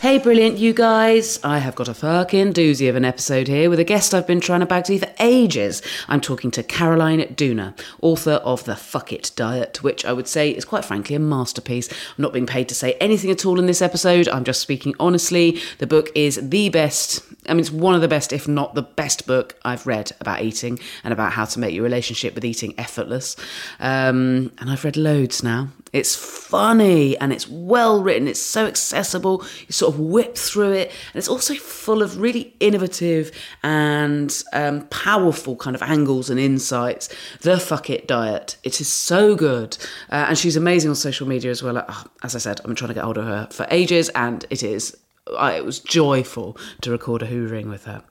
Hey, brilliant, you guys. I have got a fucking doozy of an episode here with a guest I've been trying to bag to for ages. I'm talking to Caroline Dooner, author of The Fuck It Diet, which I would say is quite frankly a masterpiece. I'm not being paid to say anything at all in this episode. I'm just speaking honestly. The book is the best. I mean, it's one of the best, if not the best book I've read about eating and about how to make your relationship with eating effortless. Um, and I've read loads now. It's funny and it's well written. It's so accessible. You sort of whip through it, and it's also full of really innovative and um, powerful kind of angles and insights. The fuck it diet. It is so good, uh, and she's amazing on social media as well. Uh, as I said, I'm trying to get hold of her for ages, and it is it was joyful to record a hoovering with her.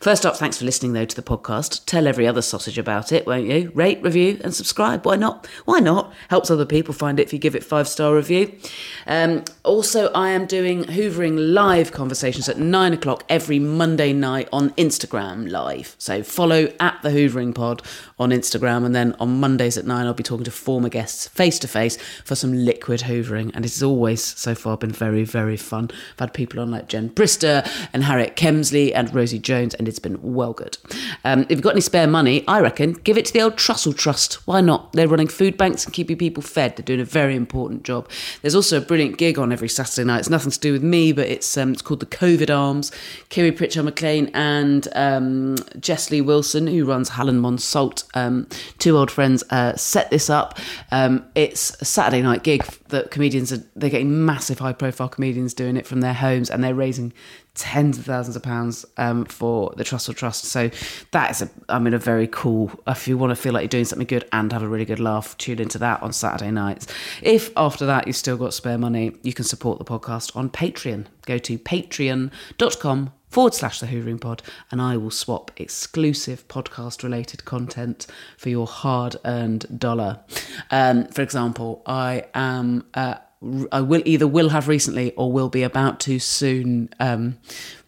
First up, thanks for listening though to the podcast. Tell every other sausage about it, won't you? Rate, review, and subscribe. Why not? Why not? Helps other people find it if you give it five star review. Um, also, I am doing hoovering live conversations at nine o'clock every Monday night on Instagram live. So follow at the Hoovering Pod on Instagram, and then on Mondays at nine, I'll be talking to former guests face to face for some liquid hoovering, and it's always so far been very, very fun. I've had people on like Jen Brister and Harriet Kemsley and Rosie Jones, and it's been well good. Um, if you've got any spare money, I reckon give it to the old Trussell Trust. Why not? They're running food banks and keeping people fed. They're doing a very important job. There's also a brilliant gig on every Saturday night. It's nothing to do with me, but it's um, it's called the COVID Arms. Kiri Pritchard McLean and um, Jess Lee Wilson, who runs Hallen Monsalt, um, two old friends, uh, set this up. Um, it's a Saturday night gig that comedians are they're getting massive high profile comedians doing it from their homes and they're raising tens of thousands of pounds um, for the Trussell Trust. So that is a, I mean, a very cool. If you want to feel like you're doing something good and have a really good laugh, tune into that on Saturday nights. If after that you've still got spare money, you can support the podcast on Patreon. Go to patreon.com forward slash the Hoovering Pod, and I will swap exclusive podcast related content for your hard earned dollar. Um, for example, I am. Uh, I will either will have recently or will be about to soon um,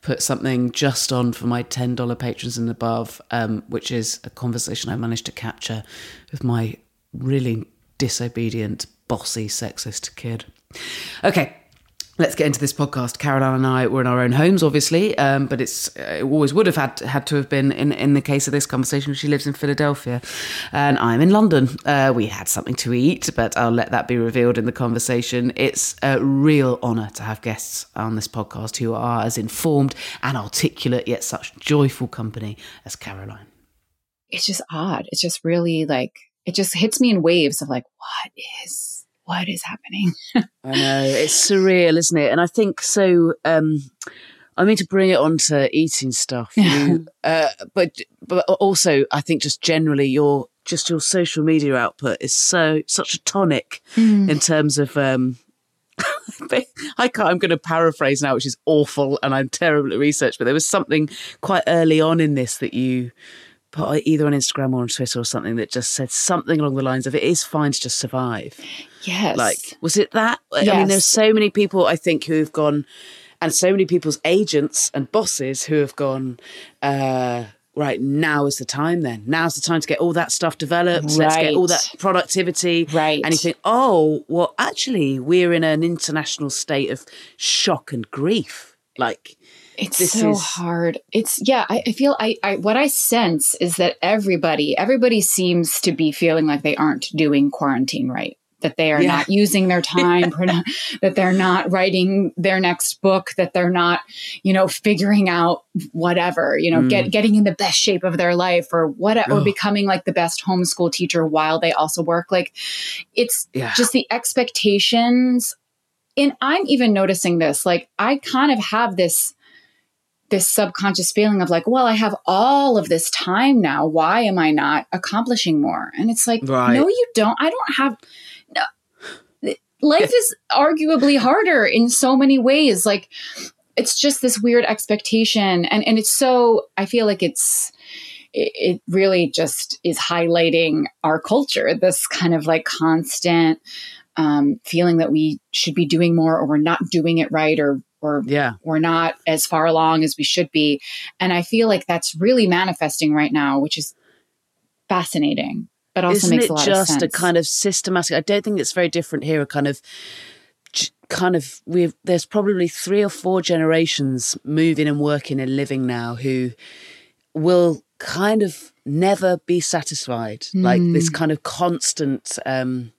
put something just on for my ten dollar patrons and above, um, which is a conversation I managed to capture with my really disobedient, bossy, sexist kid. Okay, Let's get into this podcast. Caroline and I were in our own homes, obviously, um, but it's it always would have had had to have been in in the case of this conversation. She lives in Philadelphia, and I'm in London. Uh, we had something to eat, but I'll let that be revealed in the conversation. It's a real honour to have guests on this podcast who are as informed and articulate yet such joyful company as Caroline. It's just odd. It's just really like it just hits me in waves of like, what is, what is happening? I know it's surreal, isn't it? And I think so. Um, I mean to bring it on to eating stuff, you, uh, but but also I think just generally your just your social media output is so such a tonic Mm. in terms of. Um, I can't, I'm going to paraphrase now, which is awful, and I'm terrible at research. But there was something quite early on in this that you put either on Instagram or on Twitter or something that just said something along the lines of "It is fine to just survive." Yes. Like, was it that? I mean, there's so many people I think who have gone, and so many people's agents and bosses who have gone, uh, right, now is the time then. Now's the time to get all that stuff developed. Let's get all that productivity. Right. And you think, oh, well, actually, we're in an international state of shock and grief. Like, It's This so is- hard. It's yeah. I, I feel I, I what I sense is that everybody everybody seems to be feeling like they aren't doing quarantine right. That they are Yeah. not using their time. that they're not writing their next book. That they're not, you know, figuring out whatever. You know, Mm. get getting in the best shape of their life or what or becoming like the best homeschool teacher while they also work. Like, it's yeah. just the expectations and i'm even noticing this like i kind of have this this subconscious feeling of like well i have all of this time now. Why am i not accomplishing more? And it's like Right. no you don't. I don't have no. Life is arguably harder in so many ways. Like it's just this weird expectation. And and it's so i feel like it's it, it really just is highlighting our culture this kind of like constant um, feeling that we should be doing more or we're not doing it right or or yeah. we're not as far along as we should be and i feel like that's really manifesting right now which is fascinating but also Isn't makes it a lot just of a kind of systematic? I don't think it's very different here. A kind of, kind of, we've there's probably three or four generations moving and working and living now who will kind of never be satisfied. Like this kind of constant. um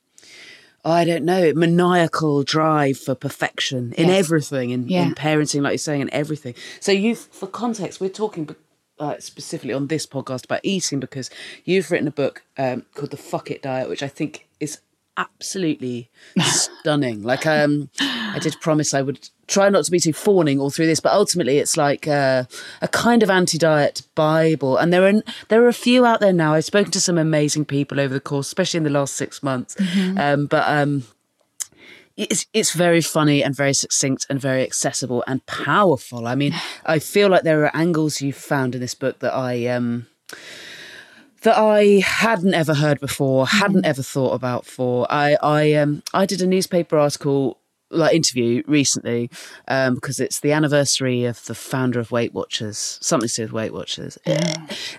I don't know, maniacal drive for perfection in Yes. everything, in, Yeah. in parenting, like you're saying, in everything. So you, for context, we're talking uh, specifically on this podcast about eating because you've written a book um, called The Fuck It Diet, which I think is absolutely stunning. Like, um, I did promise I would try not to be too fawning all through this, but ultimately it's like uh, a kind of anti-diet Bible. And there are there are a few out there now. I've spoken to some amazing people over the course, especially in the last six months. Um, but um, it's it's very funny and very succinct and very accessible and powerful. I mean, I feel like there are angles you've found in this book that I um that I hadn't ever heard before, hadn't ever thought about before. I I um I did a newspaper article like interview recently um because it's the anniversary of the founder of Weight Watchers, something to do with Weight Watchers.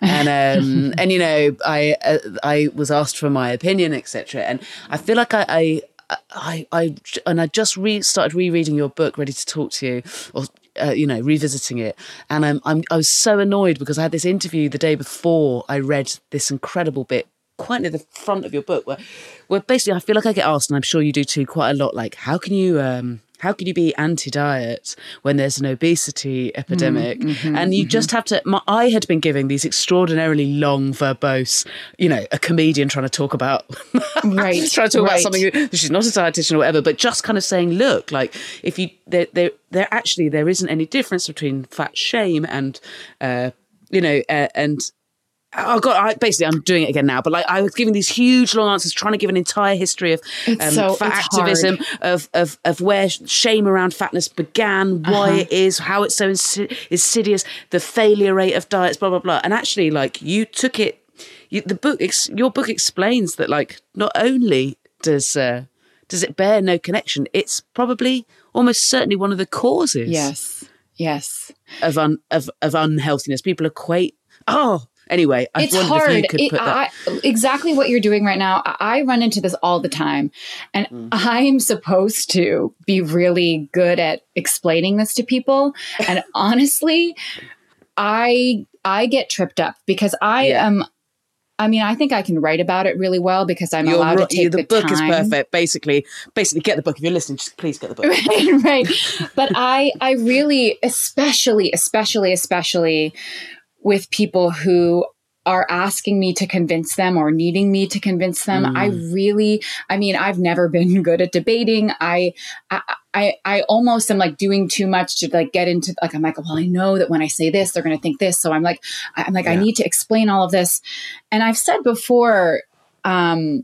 and um and you know, I uh, I was asked for my opinion, etc. And I feel like I, I I, I and I just re- started rereading your book, ready to talk to you, or uh, you know, revisiting it, and I'm, I'm I was so annoyed because I had this interview the day before I read this incredible bit, quite near the front of your book, where, where basically I feel like I get asked, and I'm sure you do too, quite a lot, like how can you um how can you be anti-diet when there's an obesity epidemic? and you just have to. My, I had been giving these extraordinarily long, verbose, you know, a comedian trying to talk about Right, trying to talk about something. She's not a dietitian or whatever, but just kind of saying, look, like if you there there there actually there isn't any difference between fat shame and uh you know uh, and Oh god! I, basically, I'm doing it again now. But like, I was giving these huge, long answers, trying to give an entire history of um, so- fat activism, of, of of where shame around fatness began, why Uh-huh. it is, how it's so insi- insidious, the failure rate of diets, blah blah blah. And actually, like, you took it. You, the book, ex, your book explains that, like, not only does uh, does it bear no connection, it's probably almost certainly one of the causes yes yes of un, of of unhealthiness. People equate. Oh, anyway, I it's hard. if you could It-. I, exactly what you're doing right now. I run into this all the time, and Mm. I'm supposed to be really good at explaining this to people. And honestly, I I get tripped up because I Yeah. am. I mean, I think I can write about it really well because I'm You're allowed ri- to take the, the, book is perfect. Basically, basically, get the book if you're listening. Just please get the book. right, right. But I, I really, especially, especially, especially with people who are asking me to convince them or needing me to convince them. Mm. I really, I mean, I've never been good at debating. I, I, I, I almost am like doing too much to like get into like I'm like, well, I know that when I say this, they're going to think this. So I'm like, I'm like, I need to explain all of this. And I've said before, um,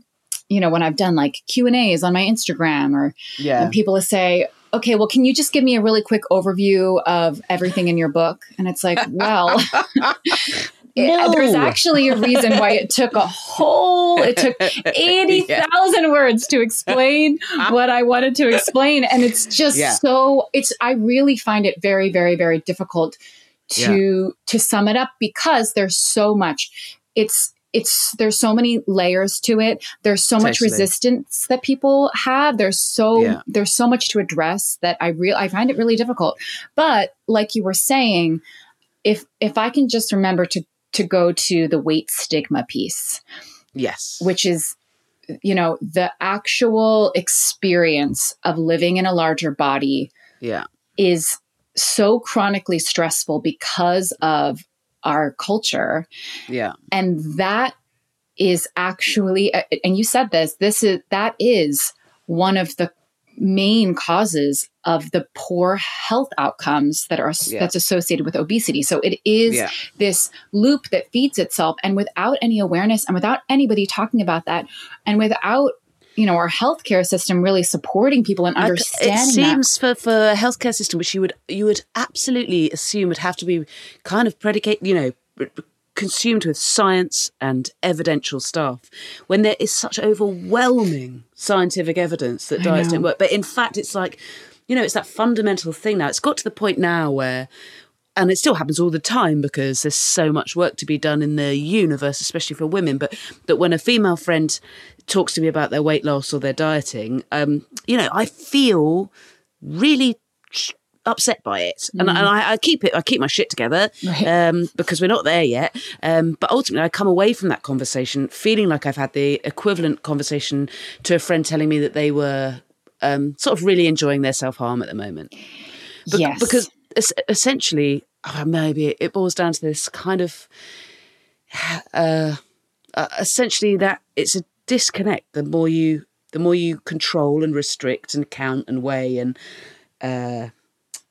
you know, when I've done like Q and A's on my Instagram or Yeah. people say, okay, well, can you just give me a really quick overview of everything in your book? And it's like, well, it- there's actually a reason why it took a whole, it took 80,000 words to explain what I wanted to explain. And it's just Yeah. so, it's, I really find it very, very, very difficult to, to sum it up because there's so much, it's, it's there's so many layers to it. There's so much resistance that people have. There's so Yeah. there's so much to address that I real I find it really difficult. But like you were saying, if if I can just remember to to go to the weight stigma piece, Yes. which is you know the actual experience of living in a larger body yeah. is so chronically stressful because of our culture Yeah. and that is actually uh, and you said this this is that is one of the main causes of the poor health outcomes that are Yeah. that's associated with obesity so it is Yeah. this loop that feeds itself and without any awareness and without anybody talking about that and without you know our healthcare system really supporting people and understanding it that. seems for for a healthcare system which you would you would absolutely assume would have to be kind of predicate you know consumed with science and evidential stuff when there is such overwhelming scientific evidence that diets don't work. But in fact it's like you know it's that fundamental thing now. It's got to the point now where and it still happens all the time because there's so much work to be done in the universe, especially for women. But that when a female friend talks to me about their weight loss or their dieting, um, you know, I feel really upset by it, and, and I, I keep it. I keep my shit together Right. um, because we're not there yet. Um, but ultimately, I come away from that conversation feeling like I've had the equivalent conversation to a friend telling me that they were um, sort of really enjoying their self harm at the moment. Bec- Yes. Because essentially, oh, maybe it boils down to this kind of, uh, uh, essentially that it's a disconnect. The more you, the more you control and restrict and count and weigh and uh,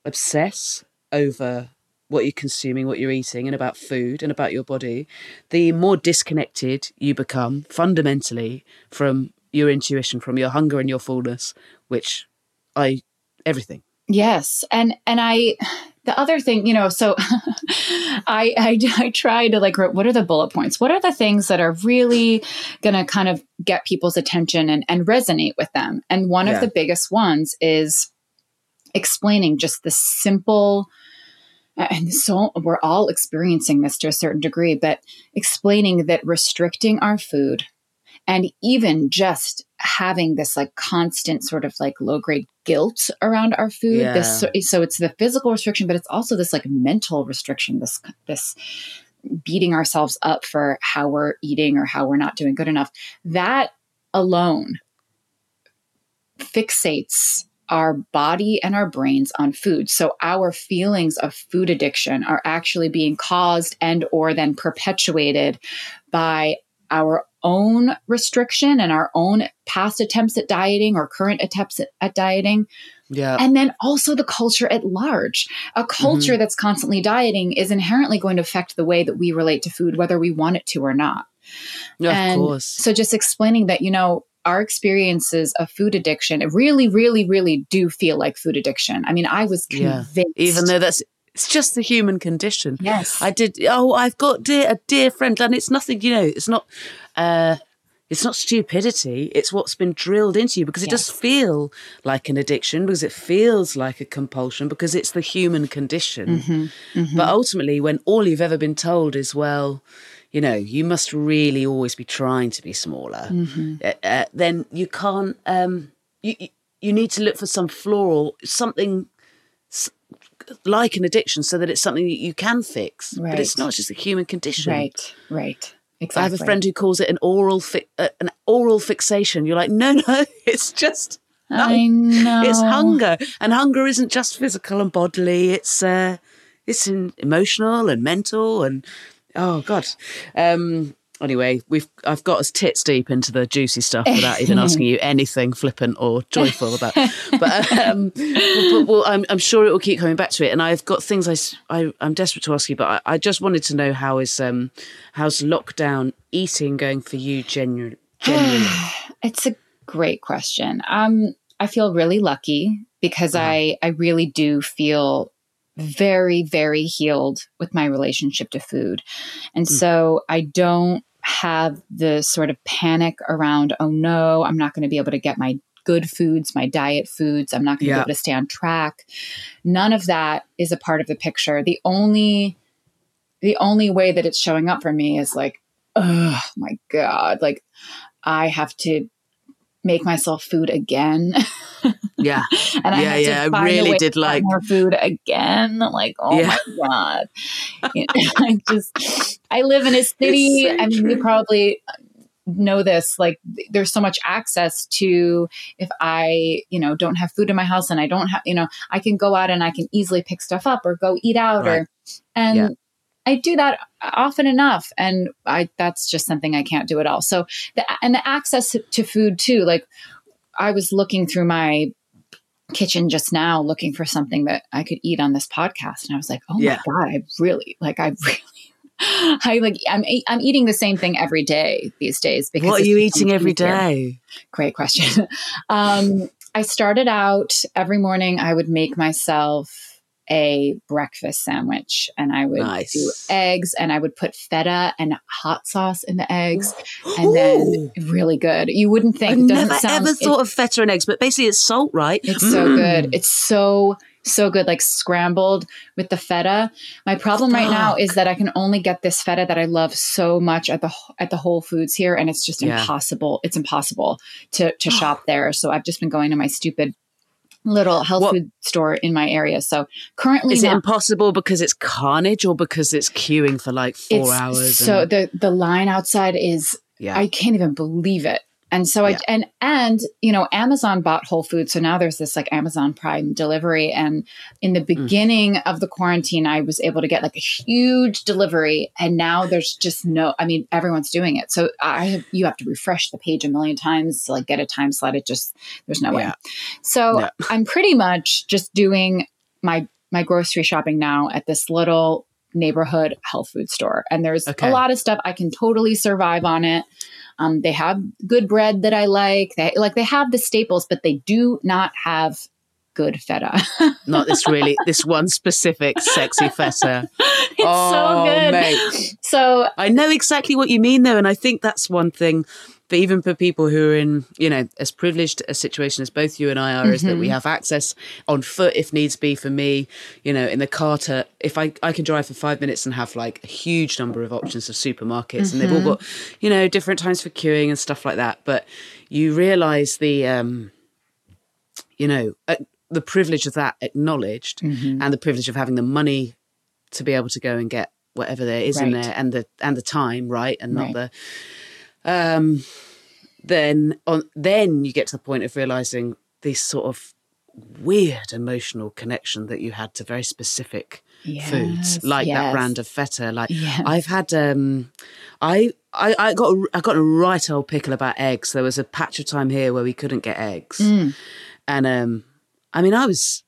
obsess over what you're consuming, what you're eating, and about food and about your body, the more disconnected you become fundamentally from your intuition, from your hunger and your fullness, which I everything. Yes, and and I, the other thing, you know, so I, I I try to like, what are the bullet points? What are the things that are really going to kind of get people's attention and and resonate with them? And one Yeah. of the biggest ones is explaining just the simple. And so we're all experiencing this to a certain degree, but explaining that restricting our food and even just having this like constant sort of like low grade guilt around our food. This so, so it's the physical restriction but it's also this like mental restriction this this beating ourselves up for how we're eating or how we're not doing good enough. That alone fixates our body and our brains on food. So our feelings of food addiction are actually being caused and or then perpetuated by our own restriction and our own past attempts at dieting or current attempts at, at dieting Yeah. and then also the culture at large. A culture mm-hmm. that's constantly dieting is inherently going to affect the way that we relate to food, whether we want it to or not. Yeah, of course. So just explaining that, you know, our experiences of food addiction really, really, really do feel like food addiction. I mean, I was Yeah. convinced. Even though that's it's just the human condition. Yes. I did. Oh, I've got dear, a dear friend, and it's nothing. You know, it's not. Uh, it's not stupidity. It's what's been drilled into you because it does feel like an addiction, because it feels like a compulsion, because it's the human condition. Mm-hmm. But ultimately, when all you've ever been told is, well, you know, you must really always be trying to be smaller, Mm-hmm. uh, uh, then you can't. Um, you you- need to look for some floral something like an addiction, so that it's something that you can fix. But it's not it's just a human condition. right, right. Exactly. I have a friend who calls it an oral fi- uh, an oral fixation. You're like, no, no, it's just. I know. It's hunger, and hunger isn't just physical and bodily. It's uh, it's in emotional and mental and Oh God. Um, anyway, we've I've got us tits deep into the juicy stuff without even asking you anything flippant or joyful about. But, um, but well, I'm, I'm sure it will keep coming back to it. And I've got things I, I am desperate to ask you, but I, I just wanted to know how is um how's lockdown eating going for you genuinely? Genuinely. It's a great question. Um, I feel really lucky because I I really do feel very very healed with my relationship to food, and hmm. so I don't have the sort of panic around oh no I'm not going to be able to get my good foods my diet foods I'm not going to Yeah. be able to stay on track. None of that is a part of the picture. The only the only way that it's showing up for me is like oh my god like I have to make myself food again. Yeah. and I Yeah, I really did like- more food again. Like, oh Yeah. my god! I just I live in a city. so I mean, you probably know this. Like, there's so much access to if I, you know, don't have food in my house and I don't have, you know, I can go out and I can easily pick stuff up or go eat out Right. or and. Yeah. I do that often enough, and I that's just something I can't do at all. So, the, and the access to food too. Like, I was looking through my kitchen just now looking for something that I could eat on this podcast. And I was like, oh Yeah. my God, I really, like, I really, I like, I'm, I'm eating the same thing every day these days. Because What are you eating every easier. day? Great question. um, I started out every morning, I would make myself a breakfast sandwich and I would Nice. do eggs and I would put feta and hot sauce in the eggs and then really good. You wouldn't think I've it doesn't never sound ever it- thought of feta and eggs, but basically it's salt, right? it's so Mm. good. It's so so good, like scrambled with the feta. My problem right now is that I can only get this feta that I love so much at the at the Whole Foods here, and it's just Yeah. impossible. It's impossible to to shop there. So I've just been going to my stupid little health What- food store in my area. So currently, Is it impossible because it's carnage or because it's queuing for like four hours? So and- the the line outside is yeah. I can't even believe it. And so Yeah. I and and you know Amazon bought Whole Foods, so now there's this like Amazon Prime delivery. And in Mm. the beginning of the quarantine, I was able to get like a huge delivery, and now there's just no. I mean, everyone's doing it, so I have you have to refresh the page a million times to like get a time slot. It just there's no way. So Yeah. I'm pretty much just doing my my grocery shopping now at this little neighborhood health food store, and there's Okay. a lot of stuff I can totally survive on it. Um, they have good bread that I like. They like they have the staples, but they do not have good feta. Not this really, this one specific sexy feta. it's Oh, so good. mate. So I know exactly what you mean though. And I think that's one thing But even for people who are in, you know, as privileged a situation as both you and I are, is that we have access on foot if needs be for me, you know, in the car to, if I, I can drive for five minutes and have like a huge number of options of supermarkets and they've all got, you know, different times for queuing and stuff like that. But you realize the, um, you know, uh, the privilege of that acknowledged Mm-hmm. and the privilege of having the money to be able to go and get whatever there is in there and the and the time right and not the um then on then you get to the point of realizing this sort of weird emotional connection that you had to very specific foods Yes, like that brand of feta like Yes. i've had um i I, I got a, I got a right old pickle about eggs. There was a patch of time here where we couldn't get eggs, Mm. and um, I mean, I was,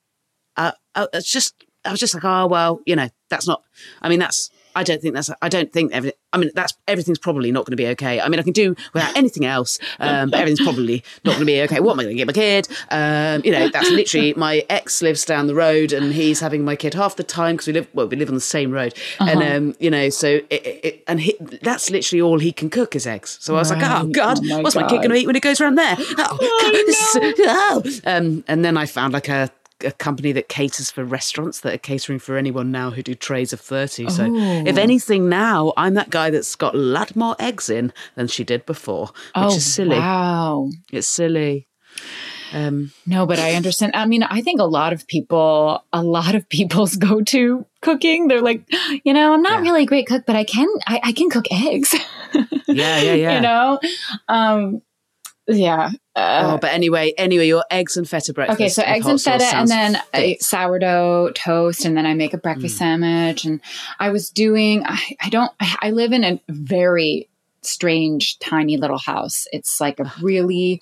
I, I it's just, I was just like, oh well, you know, that's not. I mean, that's. I don't think that's. I don't think everything. I mean, that's everything's probably not going to be okay. I mean, I can do without anything else, um, but everything's probably not going to be okay. What am I going to get my kid? Um, you know, that's literally my ex lives down the road, and he's having my kid half the time because we live. Well, we live on the same road, and um, you know, so it, it, and he, that's literally all he can cook is eggs. So I was like, oh god, Oh my what's my kid going to eat when it goes around there? Oh, oh. Um, and then I found like a, a company that caters for restaurants that are catering for anyone now who do trays of 30. So if anything now, I'm that guy that's got a lot more eggs in than she did before, which oh, is silly. Wow. It's silly. Um, No, but I understand. I mean, I think a lot of people, a lot of people's go to cooking, they're like, you know, I'm not Yeah. really a great cook, but I can, I, I can cook eggs. yeah, yeah, yeah. you know? Um, yeah. Uh, oh, but anyway, anyway, your eggs and feta breakfast. Okay, so eggs and feta, and then sourdough toast, and then I make a breakfast Mm. sandwich. And I was doing. I, I don't. I, I live in a very strange, tiny little house. It's like a really.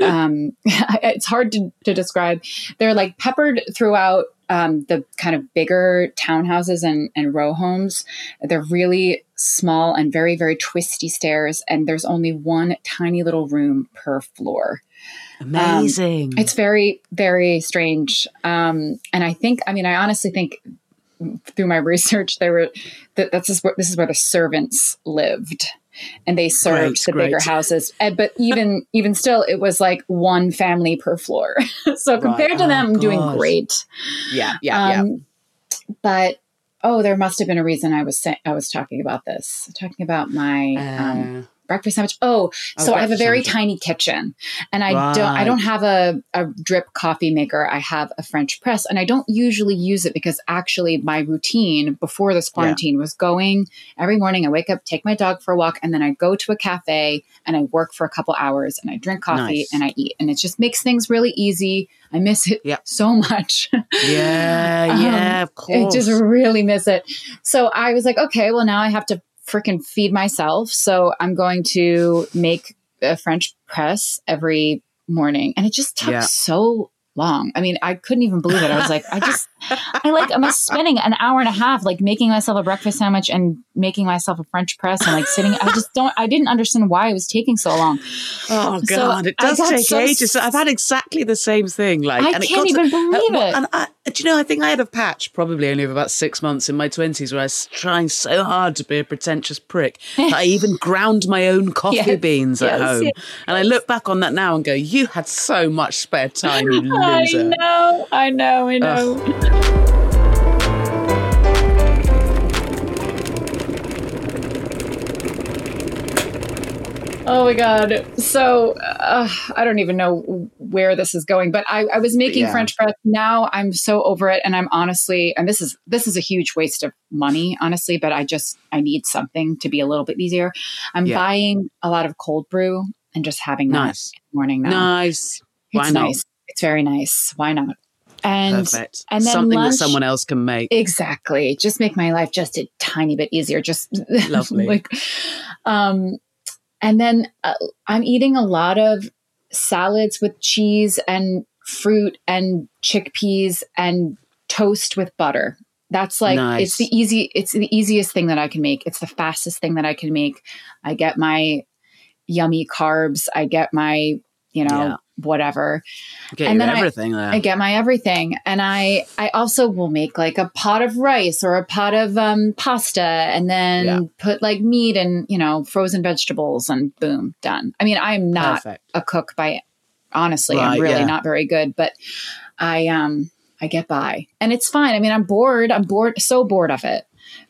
Um, it's hard to, to describe. They're like peppered throughout um, the kind of bigger townhouses and, and row homes. They're really small and very, very twisty stairs. And there's only one tiny little room per floor. Amazing. It's very, very strange. Um, and I think, I mean, I honestly think through my research, there were that that's just where, this is where the servants lived, and they served Great, the bigger houses. And, but even even still, it was like one family per floor. so compared to Oh, them, I'm doing great. yeah, yeah, yeah. Um, But oh, there must have been a reason I was sa- I was talking about this. Talking about my um, Uh, breakfast sandwich. Oh, Oh, so I have a very sandwich. tiny kitchen, and I don't. I don't have a, a drip coffee maker. I have a French press, and I don't usually use it because actually my routine before this quarantine was going every morning. I wake up, take my dog for a walk, and then I go to a cafe and I work for a couple hours, and I drink coffee Nice. and I eat, and it just makes things really easy. I miss it Yeah. so much. yeah, Um, yeah, of course. I just really miss it. So I was like, okay, well, now I have to freaking feed myself. So I'm going to make a French press every morning. And it just took Yeah. so long. I mean, I couldn't even believe it. I was like, I just, I like, I'm spending an hour and a half, like making myself a breakfast sandwich and making myself a French press and like sitting. I just don't, I didn't understand why it was taking so long. Oh So god, it does take so ages. I've had exactly the same thing. Like, I and it can't got to- even believe uh, it. And I, do you know? I think I had a patch probably only of about six months in my twenties where I was trying so hard to be a pretentious prick that I even ground my own coffee Yes, beans at yes, home. yes. And I look back on that now and go, "You had so much spare time, you loser." I know, I know, I know. Oh my god! So uh, I don't even know where this is going, but I, I was making Yeah. French press. Now I'm so over it, and I'm honestly, and this is this is a huge waste of money, honestly. But I just I need something to be a little bit easier. I'm Yeah. buying a lot of cold brew and just having that Nice. the morning now. Nice. Why it's not? nice. It's very nice. Why not? And Perfect. and then Something lunch- that someone else can make. Exactly. Just make my life just a tiny bit easier. Just Lovely. like, um, and then uh, I'm eating a lot of salads with cheese and fruit and chickpeas and toast with butter. That's like Nice. it's the easy. It's the easiest thing that I can make. It's the fastest thing that I can make. I get my yummy carbs. I get my you know Yeah. Whatever. Get and then I- everything there. I get my everything. And I I also will make like a pot of rice or a pot of um pasta and then Yeah. put like meat and, you know, frozen vegetables and boom, done. I mean, I am not Perfect. a cook by honestly, Right, I'm really yeah. not very good, but I um I get by. And it's fine. I mean, I'm bored. I'm bored so bored of it.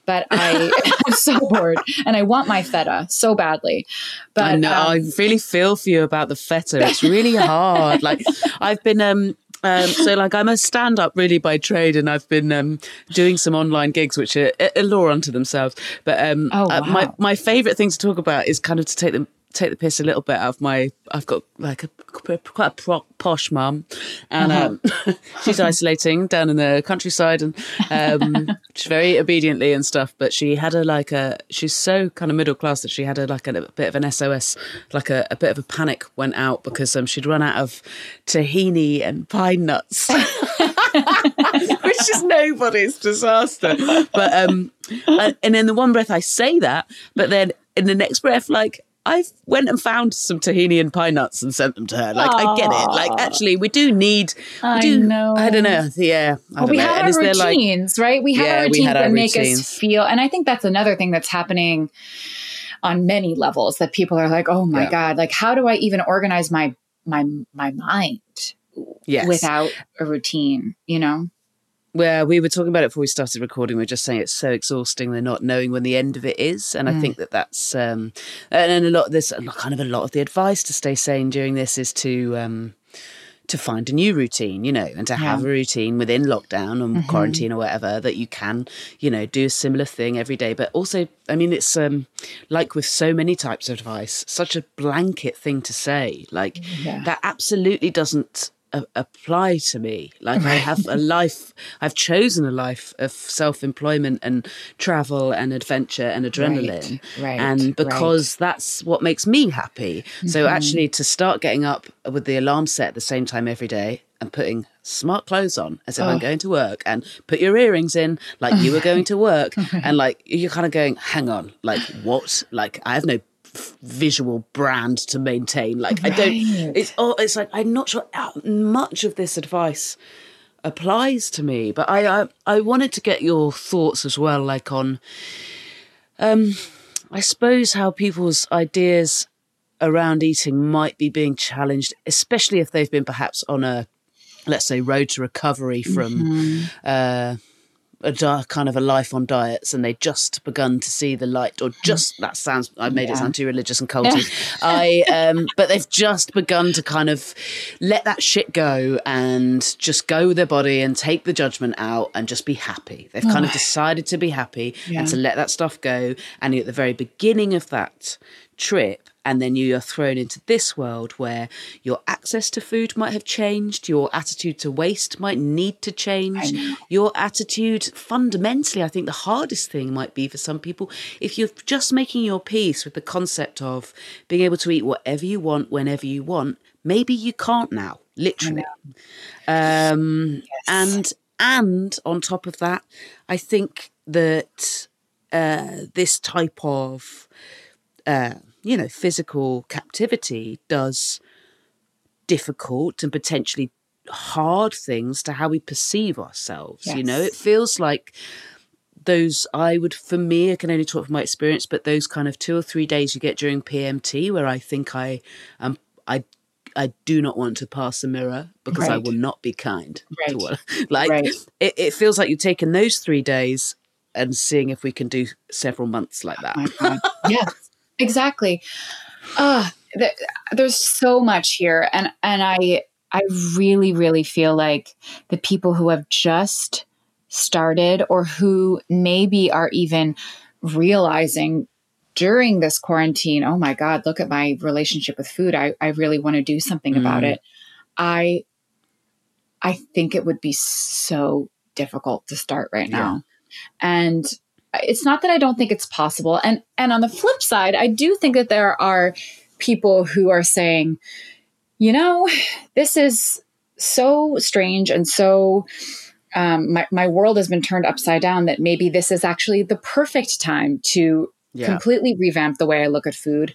But I I'm so bored and I want my feta so badly. But I know. um, I really feel for you about the feta. It's really hard. Like I've been um um, so like I'm a stand-up really by trade, and I've been um, doing some online gigs, which are a, law unto themselves. But um, Oh, uh, my my favourite thing to talk about is kind of to take them take the piss a little bit out of my. I've got like a quite a pro- posh mum, and Uh-huh. um, she's isolating down in the countryside, and um, she's very obediently and stuff. But she had a like a. She's so kind of middle class that she had a like a, bit of an SOS, like a, a bit of a panic went out because um, she'd run out of tahini and pine nuts. Which is nobody's disaster, but um, and in the one breath I say that, but then in the next breath, like I went and found some tahini and pine nuts and sent them to her. Like I get it. Like actually, we do need. We I do, know. I don't know. Yeah. I Well, don't we know. have And our there, like- routines, right? We have Yeah, our routines that our make routines. us feel, and I think that's another thing that's happening on many levels. That people are like, "Oh my Yeah. god, like how do I even organize my my my mind yes. without a routine?" You know? Where we were talking about it before we started recording, we are just saying it's so exhausting. They're not knowing when the end of it is, and I think that that's um, and then a lot. There's kind of a lot of the advice to stay sane during this is to um, to find a new routine, you know, and to have a routine within lockdown and quarantine or whatever that you can, you know, do a similar thing every day. But also, I mean, it's um, like with so many types of advice, such a blanket thing to say. Like that absolutely doesn't a- apply to me. Like I have a life, I've chosen a life of self employment and travel and adventure and adrenaline. right, and because that's what makes me happy. So mm-hmm. actually, to start getting up with the alarm set at the same time every day and putting smart clothes on as if I'm oh. going to work and put your earrings in like you were going to work and like you're kind of going, hang on, like what? Like I have no visual brand to maintain. Like I don't. It's oh, it's like I'm not sure how much of this advice applies to me, but I I, I wanted to get your thoughts as well, like on, um, I suppose how people's ideas around eating might be being challenged, especially if they've been perhaps on a, let's say, road to recovery from. Uh, a di- kind of a life on diets and they just begun to see the light or just that sounds i made it sound too religious and culty. I um but they've just begun to kind of let that shit go and just go with their body and take the judgment out and just be happy. They've kind of decided to be happy and to let that stuff go. And at the very beginning of that trip and then you are thrown into this world where your access to food might have changed your attitude to waste might need to change. your attitude fundamentally i think the hardest thing might be for some people if you're just making your peace with the concept of being able to eat whatever you want whenever you want maybe you can't now literally. Um and and on top of that i think that uh this type of uh, you know, physical captivity does difficult and potentially hard things to how we perceive ourselves. You know, it feels like those I would for me I can only talk from my experience, but those kind of two or three days you get during PMT where I think I um I I do not want to pass a mirror because I will not be kind to Right. Like Right. it, it feels like you're taking those three days and seeing if we can do several months like that. God. yes, exactly. Uh, th- there's so much here, and and I I really really feel like the people who have just started or who maybe are even realizing during this quarantine, oh my God, look at my relationship with food. I, I really want to do something about Mm. it. I I think it would be so difficult to start right now. And it's not that I don't think it's possible. And and on the flip side, I do think that there are people who are saying, you know, this is so strange and so um, my, my world has been turned upside down that maybe this is actually the perfect time to Yeah. completely revamp the way I look at food.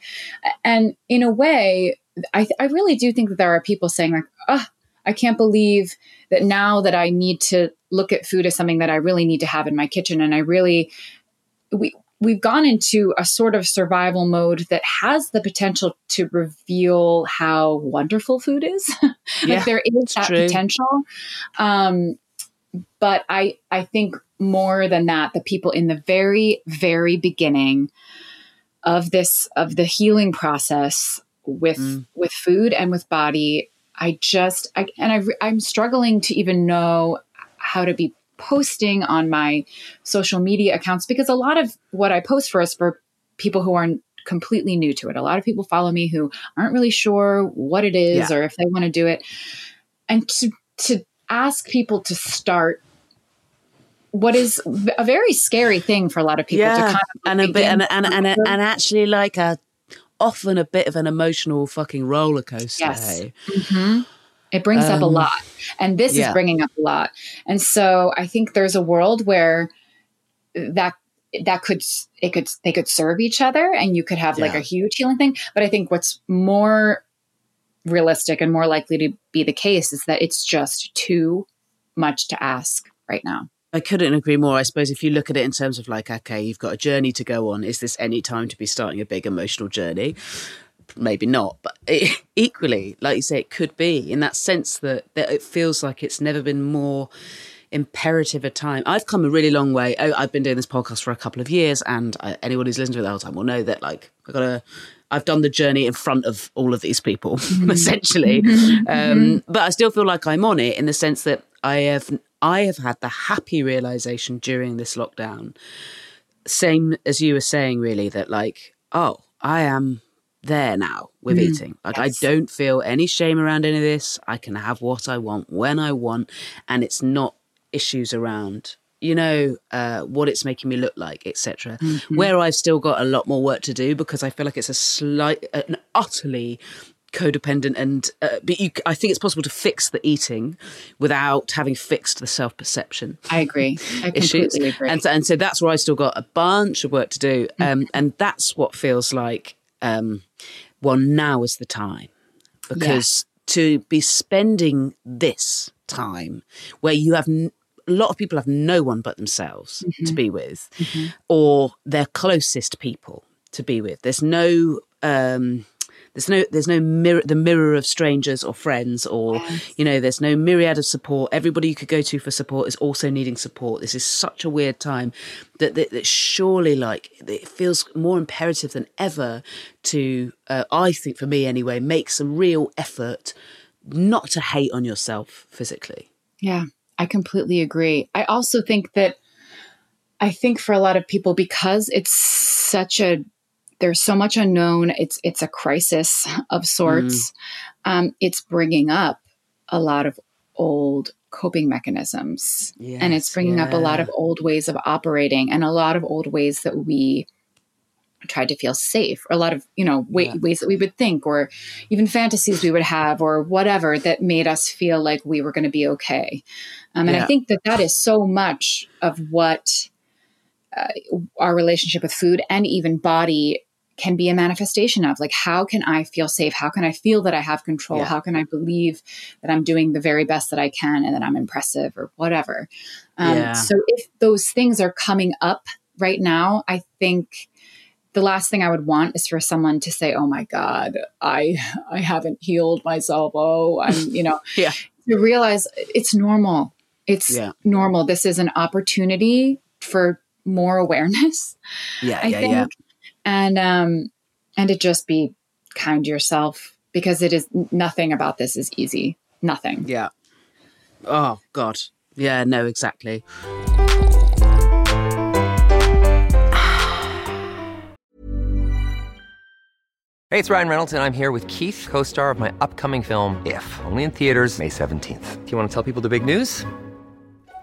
And in a way, I, I really do think that there are people saying like, ah, I can't believe that now that I need to look at food as something that I really need to have in my kitchen. And I really, we, we've gone into a sort of survival mode that has the potential to reveal how wonderful food is. Yeah, there is that true. potential. Um, but I, I think more than that, the people in the very, very beginning of this, of the healing process with, Mm. with food and with body, I just, I, and I, I'm struggling to even know how to be posting on my social media accounts because a lot of what I post for is for people who aren't completely new to it. A lot of people follow me who aren't really sure what it is Yeah. or if they want to do it. And to to ask people to start what is a very scary thing for a lot of people to yeah, kind of and a bit, and and and, and actually like a often a bit of an emotional fucking roller coaster. Yes. hey? Mhm. It brings up a Um, lot. And this yeah. is bringing up a lot. And so I think there's a world where that that could it could they could serve each other and you could have like a huge healing thing but i think what's more realistic and more likely to be the case is that it's just too much to ask right now I couldn't agree more. I suppose if you look at it in terms of like, okay, you've got a journey to go on. Is this any time to be starting a big emotional journey? Maybe not, but it, equally, like you say, it could be in that sense that, that it feels like it's never been more imperative a time. I've come a really long way. I, I've been doing this podcast for a couple of years, and I, anyone who's listened to it the whole time will know that like I got to. I've done the journey in front of all of these people, essentially. Mm-hmm. Um, mm-hmm. but I still feel like I'm on it in the sense that I have I have had the happy realization during this lockdown, same as you were saying, really, that like, oh, I am there now with Mm, eating. Like yes. I don't feel any shame around any of this. I can have what I want when I want, and it's not issues around you know uh, what it's making me look like, etc. Mm-hmm. Where I've still got a lot more work to do because I feel like it's a slight, an utterly codependent and uh, but you, I think it's possible to fix the eating without having fixed the self perception I agree. I issues. completely agree. And so, and so that's where I still got a bunch of work to do. Um, and that's what feels like, um, well, now is the time. Because to be spending this time where you have n- a lot of people have no one but themselves to be with, or their closest people to be with. There's no. Um, there's no there's no mirror the mirror of strangers or friends or you know there's no myriad of support. Everybody you could go to for support is also needing support. This is such a weird time that that, that surely like it feels more imperative than ever to uh, i think for me anyway make some real effort not to hate on yourself physically. Yeah, I completely agree. I also think that I think for a lot of people because it's such a there's so much unknown. It's it's a crisis of sorts. Um, it's bringing up a lot of old coping mechanisms, and it's Yes, bringing up a lot of old ways of operating and a lot of old ways that we tried to feel safe or a lot of you know wa- Yeah. ways that we would think or even fantasies we would have or whatever that made us feel like we were going to be okay um, and i think that that is so much of what uh, our relationship with food and even body can be a manifestation of like how can i feel safe how can i feel that i have control Yeah. how can i believe that i'm doing the very best that i can and that i'm impressive or whatever um, Yeah. so if those things are coming up right now i think the last thing I would want is for someone to say, "Oh my God, I I haven't healed myself." Oh, I'm you know, Yeah. To realize it's normal. It's Yeah. normal. This is an opportunity for more awareness. yeah I yeah think, yeah and um, and to just be kind to yourself because it is nothing about this is easy. Nothing. yeah oh god yeah no exactly Hey, it's Ryan Reynolds, and I'm here with Keith, co star of my upcoming film, If, only in theaters, May 17th. Do you want to tell people the big news?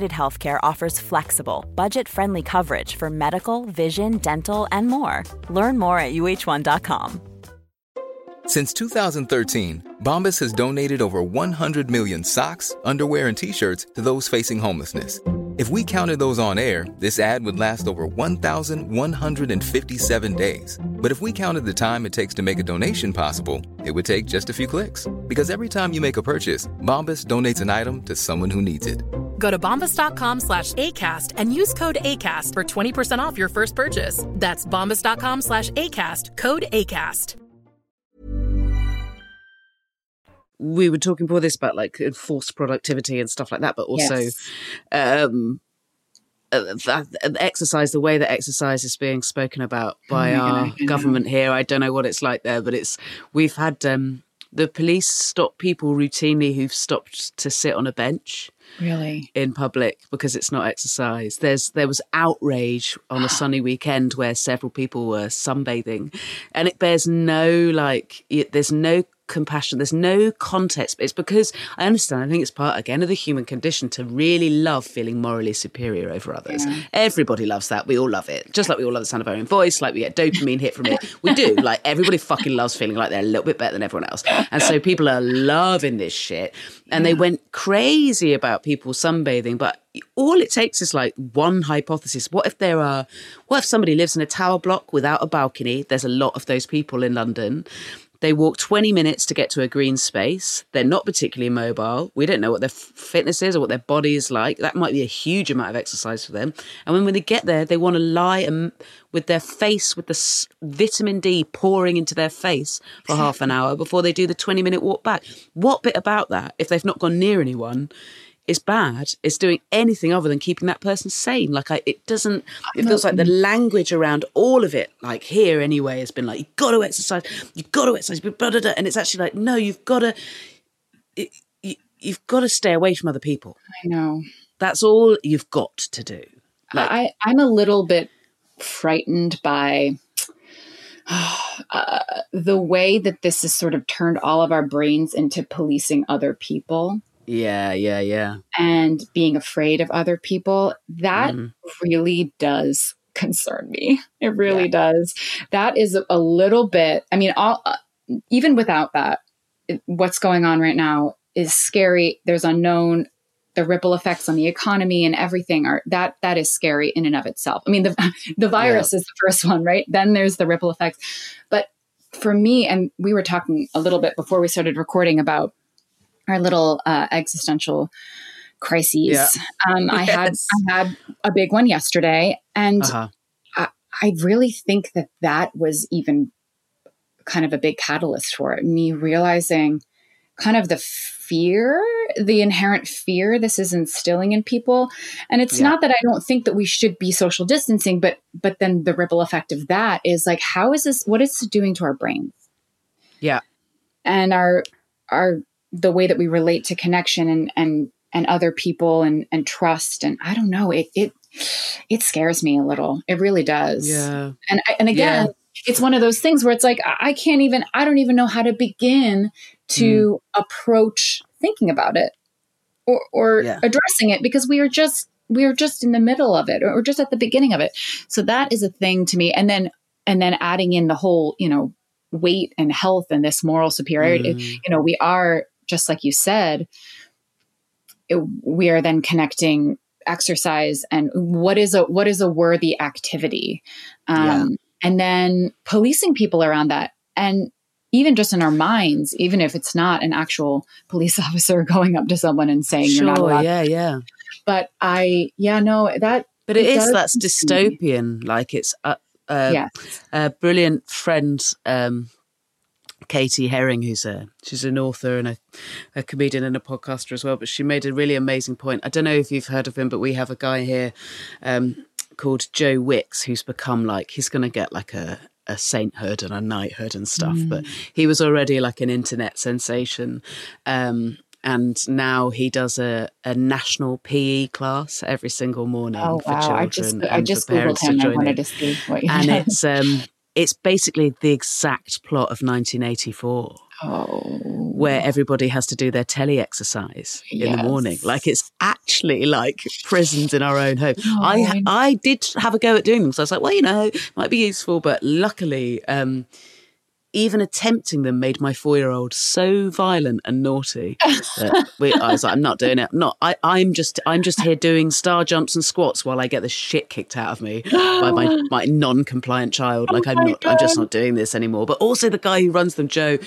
Healthcare offers flexible, budget friendly coverage for medical, vision, dental, and more. Learn more at uhone.com. Since 2013, Bombas has donated over 100 million socks, underwear, and t shirts to those facing homelessness. If we counted those on air, this ad would last over 1,157 days. But if we counted the time it takes to make a donation possible, it would take just a few clicks. Because every time you make a purchase, Bombas donates an item to someone who needs it. Go to bombas.com slash ACAST and use code ACAST for 20% off your first purchase. That's bombas.com slash ACAST, code ACAST. we were talking before this about like enforced productivity and stuff like that, but also Yes. um, uh, that exercise, the way that exercise is being spoken about by my our God, I know. government here. I don't know what it's like there, but it's we've had um, the police stop people routinely who've stopped to sit on a bench Really. in public because it's not exercise. There's there was outrage on a sunny weekend where several people were sunbathing, and it bears no like it, there's no compassion. There's no context. It's because I understand. I think it's part again of the human condition to really love feeling morally superior over others. Everybody loves that. We all love it. Just like we all love the sound of our own voice. Like we get dopamine hit from it. We do. Like everybody fucking loves feeling like they're a little bit better than everyone else. And so people are loving this shit. And they went crazy about people sunbathing, but all it takes is like one hypothesis. What if there are, what if somebody lives in a tower block without a balcony? There's a lot of those people in London. They walk 20 minutes to get to a green space. They're not particularly mobile. We don't know what their fitness is or what their body is like. That might be a huge amount of exercise for them. And when, when they get there, they want to lie and, with their face, with the vitamin D pouring into their face for half an hour before they do the 20 minute walk back. What bit about that, if they've not gone near anyone, is bad is doing anything other than keeping that person sane. Like I, it doesn't. It feels like the language around all of it, like here anyway, has been like you've got to exercise, you've got to exercise, blah, blah, blah, and it's actually like no, you've got to, it, you, you've got to stay away from other people. I know. That's all you've got to do. Like, I, I'm a little bit frightened by uh, the way that this has sort of turned all of our brains into policing other people yeah, yeah, yeah. and being afraid of other people. That Mhm. really does concern me. It really does. That is a little bit, I mean, all, uh, even without that, it- what's going on right now is scary. There's unknown. The ripple effects on the economy and everything are that that is scary in and of itself. I mean, the the virus is the first one, right? Then there's the ripple effects. But for me, and we were talking a little bit before we started recording about our little uh, existential crises. Yeah. Um, I had I had a big one yesterday, and Uh-huh. I, I really think that that was even kind of a big catalyst for it. Me realizing kind of the fear, the inherent fear this is instilling in people. And it's Yeah. not that I don't think that we should be social distancing, but but then the ripple effect of that is like, how is this? What is this doing to our brains Yeah. and our our the way that we relate to connection and and and other people and and trust and I don't know it it it scares me a little. It really does. Yeah. And I, and again, it's one of those things where it's like I can't even I don't even know how to begin to approach thinking about it or or Yeah. addressing it because we are just we are just in the middle of it or, or just at the beginning of it. So that is a thing to me. And then and then adding in the whole, you know, weight and health and this moral superiority. Mm. You know, we are just like you said, it- we are then connecting exercise and what is a what is a worthy activity um, Yeah. and then policing people around that and even just in our minds even if it's not an actual police officer going up to someone and saying you're not Sure. allowed Yeah. Yeah. but i yeah no that But it It is that's dystopian. Like it's a, a, yeah a brilliant friend, um, Katie Herring, who's a she's an author and a, a comedian and a podcaster as well. But she made a really amazing point. I don't know if you've heard of him, but we have a guy here um, called Joe Wicks who's become like he's going to get like a a sainthood and a knighthood and stuff. But he was already like an internet sensation. Um, and now he does a, a national PE class every single morning oh for wow children i just and i just for googled parents to him i join wanted in to see what you and it's um it's basically the exact plot of 1984 oh. Where everybody has to do their telly exercise in the morning. Like it's actually like prisons in our own home. I Oh, I did have a go at doing them so I was like well you know might be useful but luckily um even attempting them made my four-year-old so violent and naughty that we, I was like, I'm not doing it. I'm not. I, I'm just. I'm just here doing star jumps and squats while I get the shit kicked out of me by my, my non-compliant child. Oh like I'm Oh my not. I'm just not doing this anymore. But also the guy who runs them, Joe,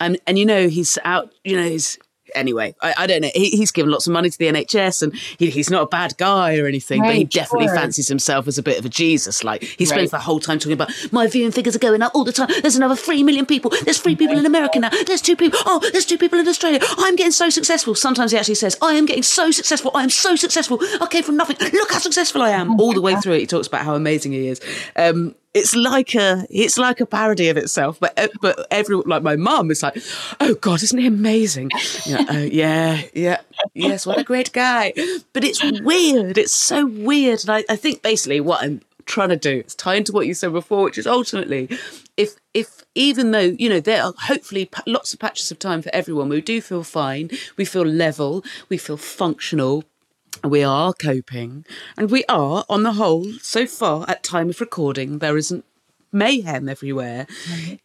and and you know he's out. You know he's. Anyway, I, I don't know. He, he's given lots of money to the NHS, and he, he's not a bad guy or anything. but he Right, definitely sure. fancies himself as a bit of a Jesus. Like he spends Right. the whole time talking about my viewing figures are going up all the time. There's another three million people. There's three people in America now. There's two people. Oh, there's two people in Australia. I'm getting so successful. Sometimes he actually says, I am getting so successful. I am so successful. I came from nothing. Look how successful I am. all the way through it, he talks about how amazing he is. Um, it's like a it's like a parody of itself, but uh, but every like my mum is like, oh God, isn't he amazing? Oh yeah, yeah, yes, what a great guy. But it's weird. It's so weird, and I, I think basically what I'm trying to do is tie into what you said before, which is ultimately if if even though you know there are hopefully lots of patches of time for everyone, we do feel fine. We feel level. We feel functional. We are coping, and we are, on the whole, so far at time of recording, there isn't mayhem everywhere.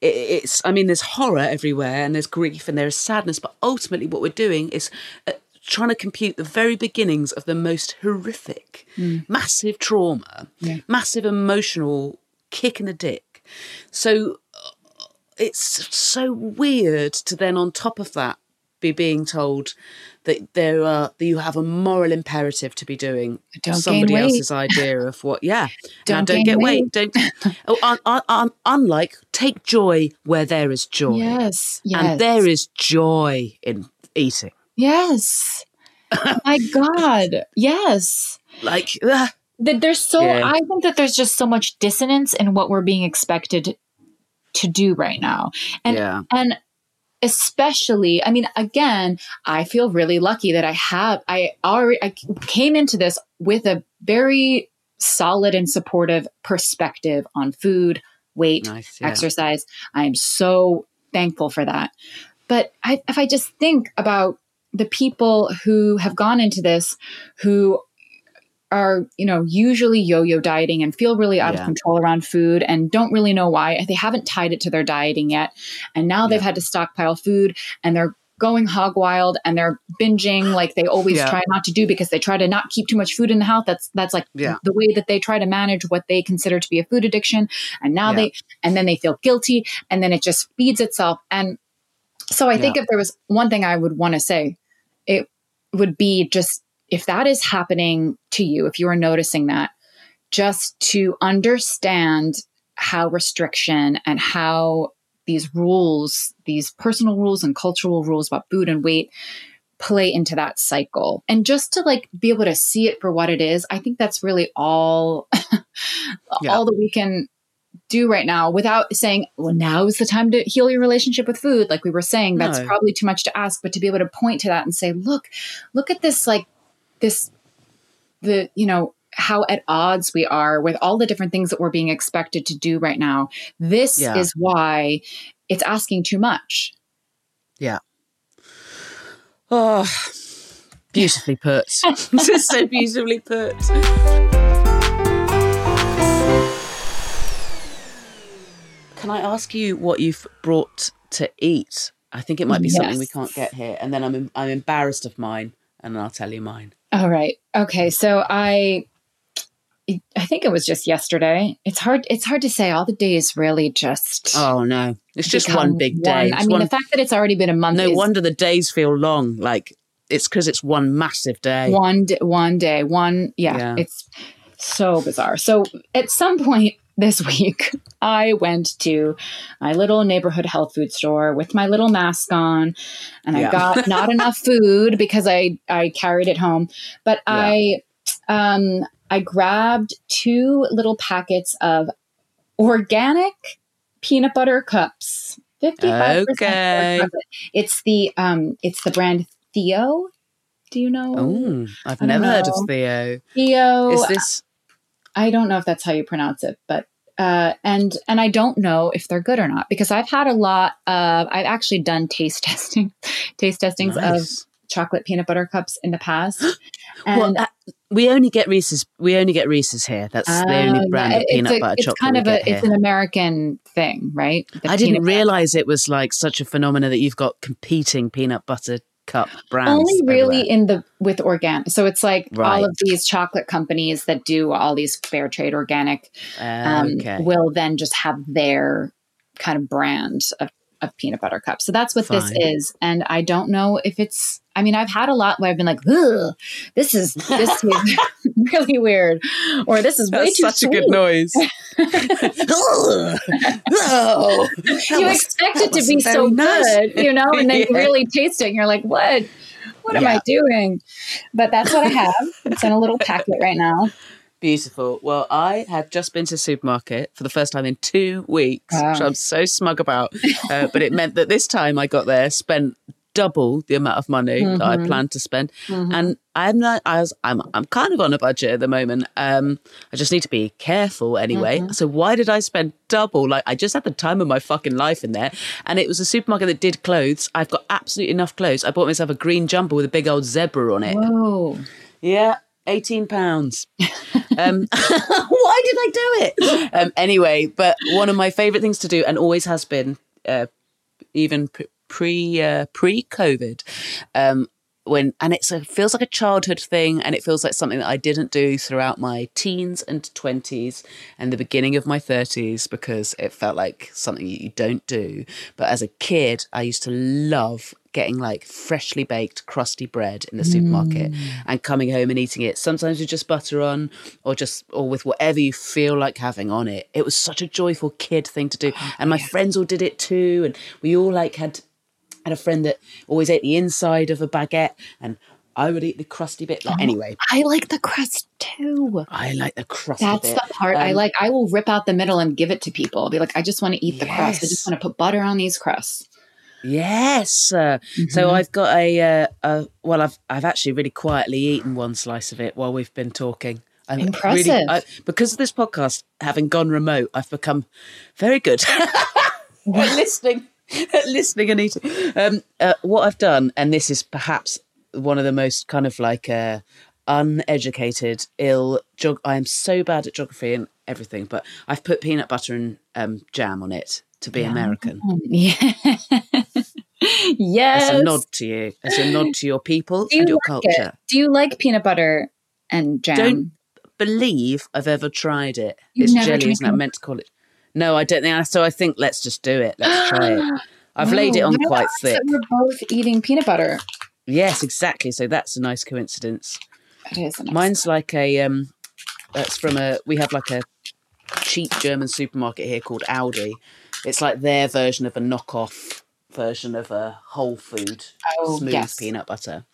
It, it's, I mean, there's horror everywhere, and there's grief, and there is sadness. But ultimately, what we're doing is uh, trying to compute the very beginnings of the most horrific, massive trauma, massive emotional kick in the dick. So uh, it's so weird to then, on top of that, be being told that there are that you have a moral imperative to be doing Don't somebody else's idea of what. Yeah, Don't don't get weight. weight. Don't. oh, un, un, un, unlike take joy where there is joy, Yes. Yes. and there is joy in eating. Yes. My God. Yes. Like ah, That there's so Yeah. I think that there's just so much dissonance in what we're being expected to do right now. And Yeah. and especially, I mean, again, I feel really lucky that I have I already I came into this with a very solid and supportive perspective on food, weight, Nice, yeah. exercise. I am so thankful for that. But I, if I just think about the people who have gone into this, who are, you know, usually yo-yo dieting and feel really out Yeah. of control around food and don't really know why. They haven't tied it to their dieting yet. And now they've had to stockpile food and they're going hog wild and they're binging like they always Yeah. try not to do because they try to not keep too much food in the house. That's that's like the way that they try to manage what they consider to be a food addiction. And now they and then they feel guilty and then it just feeds itself. And so I think if there was one thing I would want to say, it would be just if that is happening to you, if you are noticing that, just to understand how restriction and how these rules, these personal rules and cultural rules about food and weight play into that cycle. And just to like be able to see it for what it is, I think that's really all Yeah. all that we can do right now without saying, well, now is the time to heal your relationship with food. Like we were saying, that's No. probably too much to ask, but to be able to point to that and say, look, look at this, like this, the, you know, how at odds we are with all the different things that we're being expected to do right now. This Yeah. is why it's asking too much. Yeah. Oh, beautifully put. Just so beautifully put. Can I ask you what you've brought to eat? I think it might be something we can't get here, and then I'm I'm embarrassed of mine, and I'll tell you mine. All right. Okay. So I I think it was just yesterday. It's hard it's hard to say. All the days really just Oh no, it's just one big day. one- I mean, one- the fact that it's already been a month no is wonder the days feel long. Like it's because it's one massive day. one one day, one yeah, Yeah. It's so bizarre. So at some point this week, I went to my little neighborhood health food store with my little mask on, and Yeah. I got not enough food because I I carried it home, but I um I grabbed two little packets of organic peanut butter cups. 55% Okay. chocolate. It's the um it's the brand Theo. Do you know? Oh, I've never heard of. Theo. Theo. Is this? I don't know if that's how you pronounce it, but uh, and and I don't know if they're good or not because I've had a lot of I've actually done taste testing, taste testings of chocolate peanut butter cups in the past. And well, that, we only get Reese's. We only get Reese's here. That's the uh, only brand of peanut a- butter it's chocolate kind we of a it's an American thing, right? The I didn't peanut butter- realize it was like such a phenomenon that you've got competing peanut butter cup brands. only really everywhere. in the with organic. So it's like all of these chocolate companies that do all these fair trade organic um, okay. will then just have their kind of brand of, of peanut butter cups. So that's what this is. And I don't know if it's, I mean, I've had a lot where I've been like, Ugh, this is, this is really weird. Or this is way That's too such a good noise. No. You was- expect it to be so nice. good, you know, and then you really taste it and you're like, what? What am I doing? But that's what I have. It's in a little packet right now. Beautiful. Well, I had just been to the supermarket for the first time in two weeks, Wow. which I'm so smug about. Uh, but it meant that this time I got there, spent double the amount of money that I Mhm. planned to spend. Mhm. And I'm not, I was, I'm, I'm kind of on a budget at the moment. Um, I just need to be careful anyway. Mhm. So why did I spend double? Like I just had the time of my fucking life in there, and it was a supermarket that did clothes. I've got absolutely enough clothes. I bought myself a green jumper with a big old zebra on it. Whoa. Yeah, eighteen pounds. um, why did I do it? Um, anyway, but one of my favourite things to do, and always has been, uh, even pre uh, pre COVID, um, when and it's a, feels like a childhood thing, and it feels like something that I didn't do throughout my teens and twenties and the beginning of my thirties because it felt like something you don't do. But as a kid, I used to love getting like freshly baked crusty bread in the supermarket and coming home and eating it sometimes with just butter on or just or with whatever you feel like having on it it was such a joyful kid thing to do and my friends all did it too and we all like had had a friend that always ate the inside of a baguette and I would eat the crusty bit like anyway I like the crust too. I like the crust. That's the part I Um, like. I will rip out the middle and give it to people. I'll be like, I just want to eat the crust. I just want to put butter on these crusts. Yes. Uh, So Mhm. I've got a, uh, a well, I've I've actually really quietly eaten one slice of it while we've been talking. I'm Impressive. Really, I, because of this podcast having gone remote, I've become very good at listening, at listening and eating. Um, uh, what I've done, and this is perhaps one of the most kind of like uh, uneducated, ill. Geog- I am so bad at geography and everything, but I've put peanut butter and um, jam on it to be American. Yeah. Yes. As a nod to you, as a nod to your people you and your like it? culture. Do you like peanut butter and jam? Don't believe I've ever tried it. You've it's jelly, isn't it? It? meant to call it. No, I don't think. So I think let's just do it. Let's try it. I've laid it on quite thick. We're both eating peanut butter. Yes, exactly. So that's a nice coincidence. It is. a nice- Mine's like a um that's from a we have like a cheap German supermarket here called Aldi. It's like their version of a knockoff version of a whole food Oh, smooth yes. peanut butter.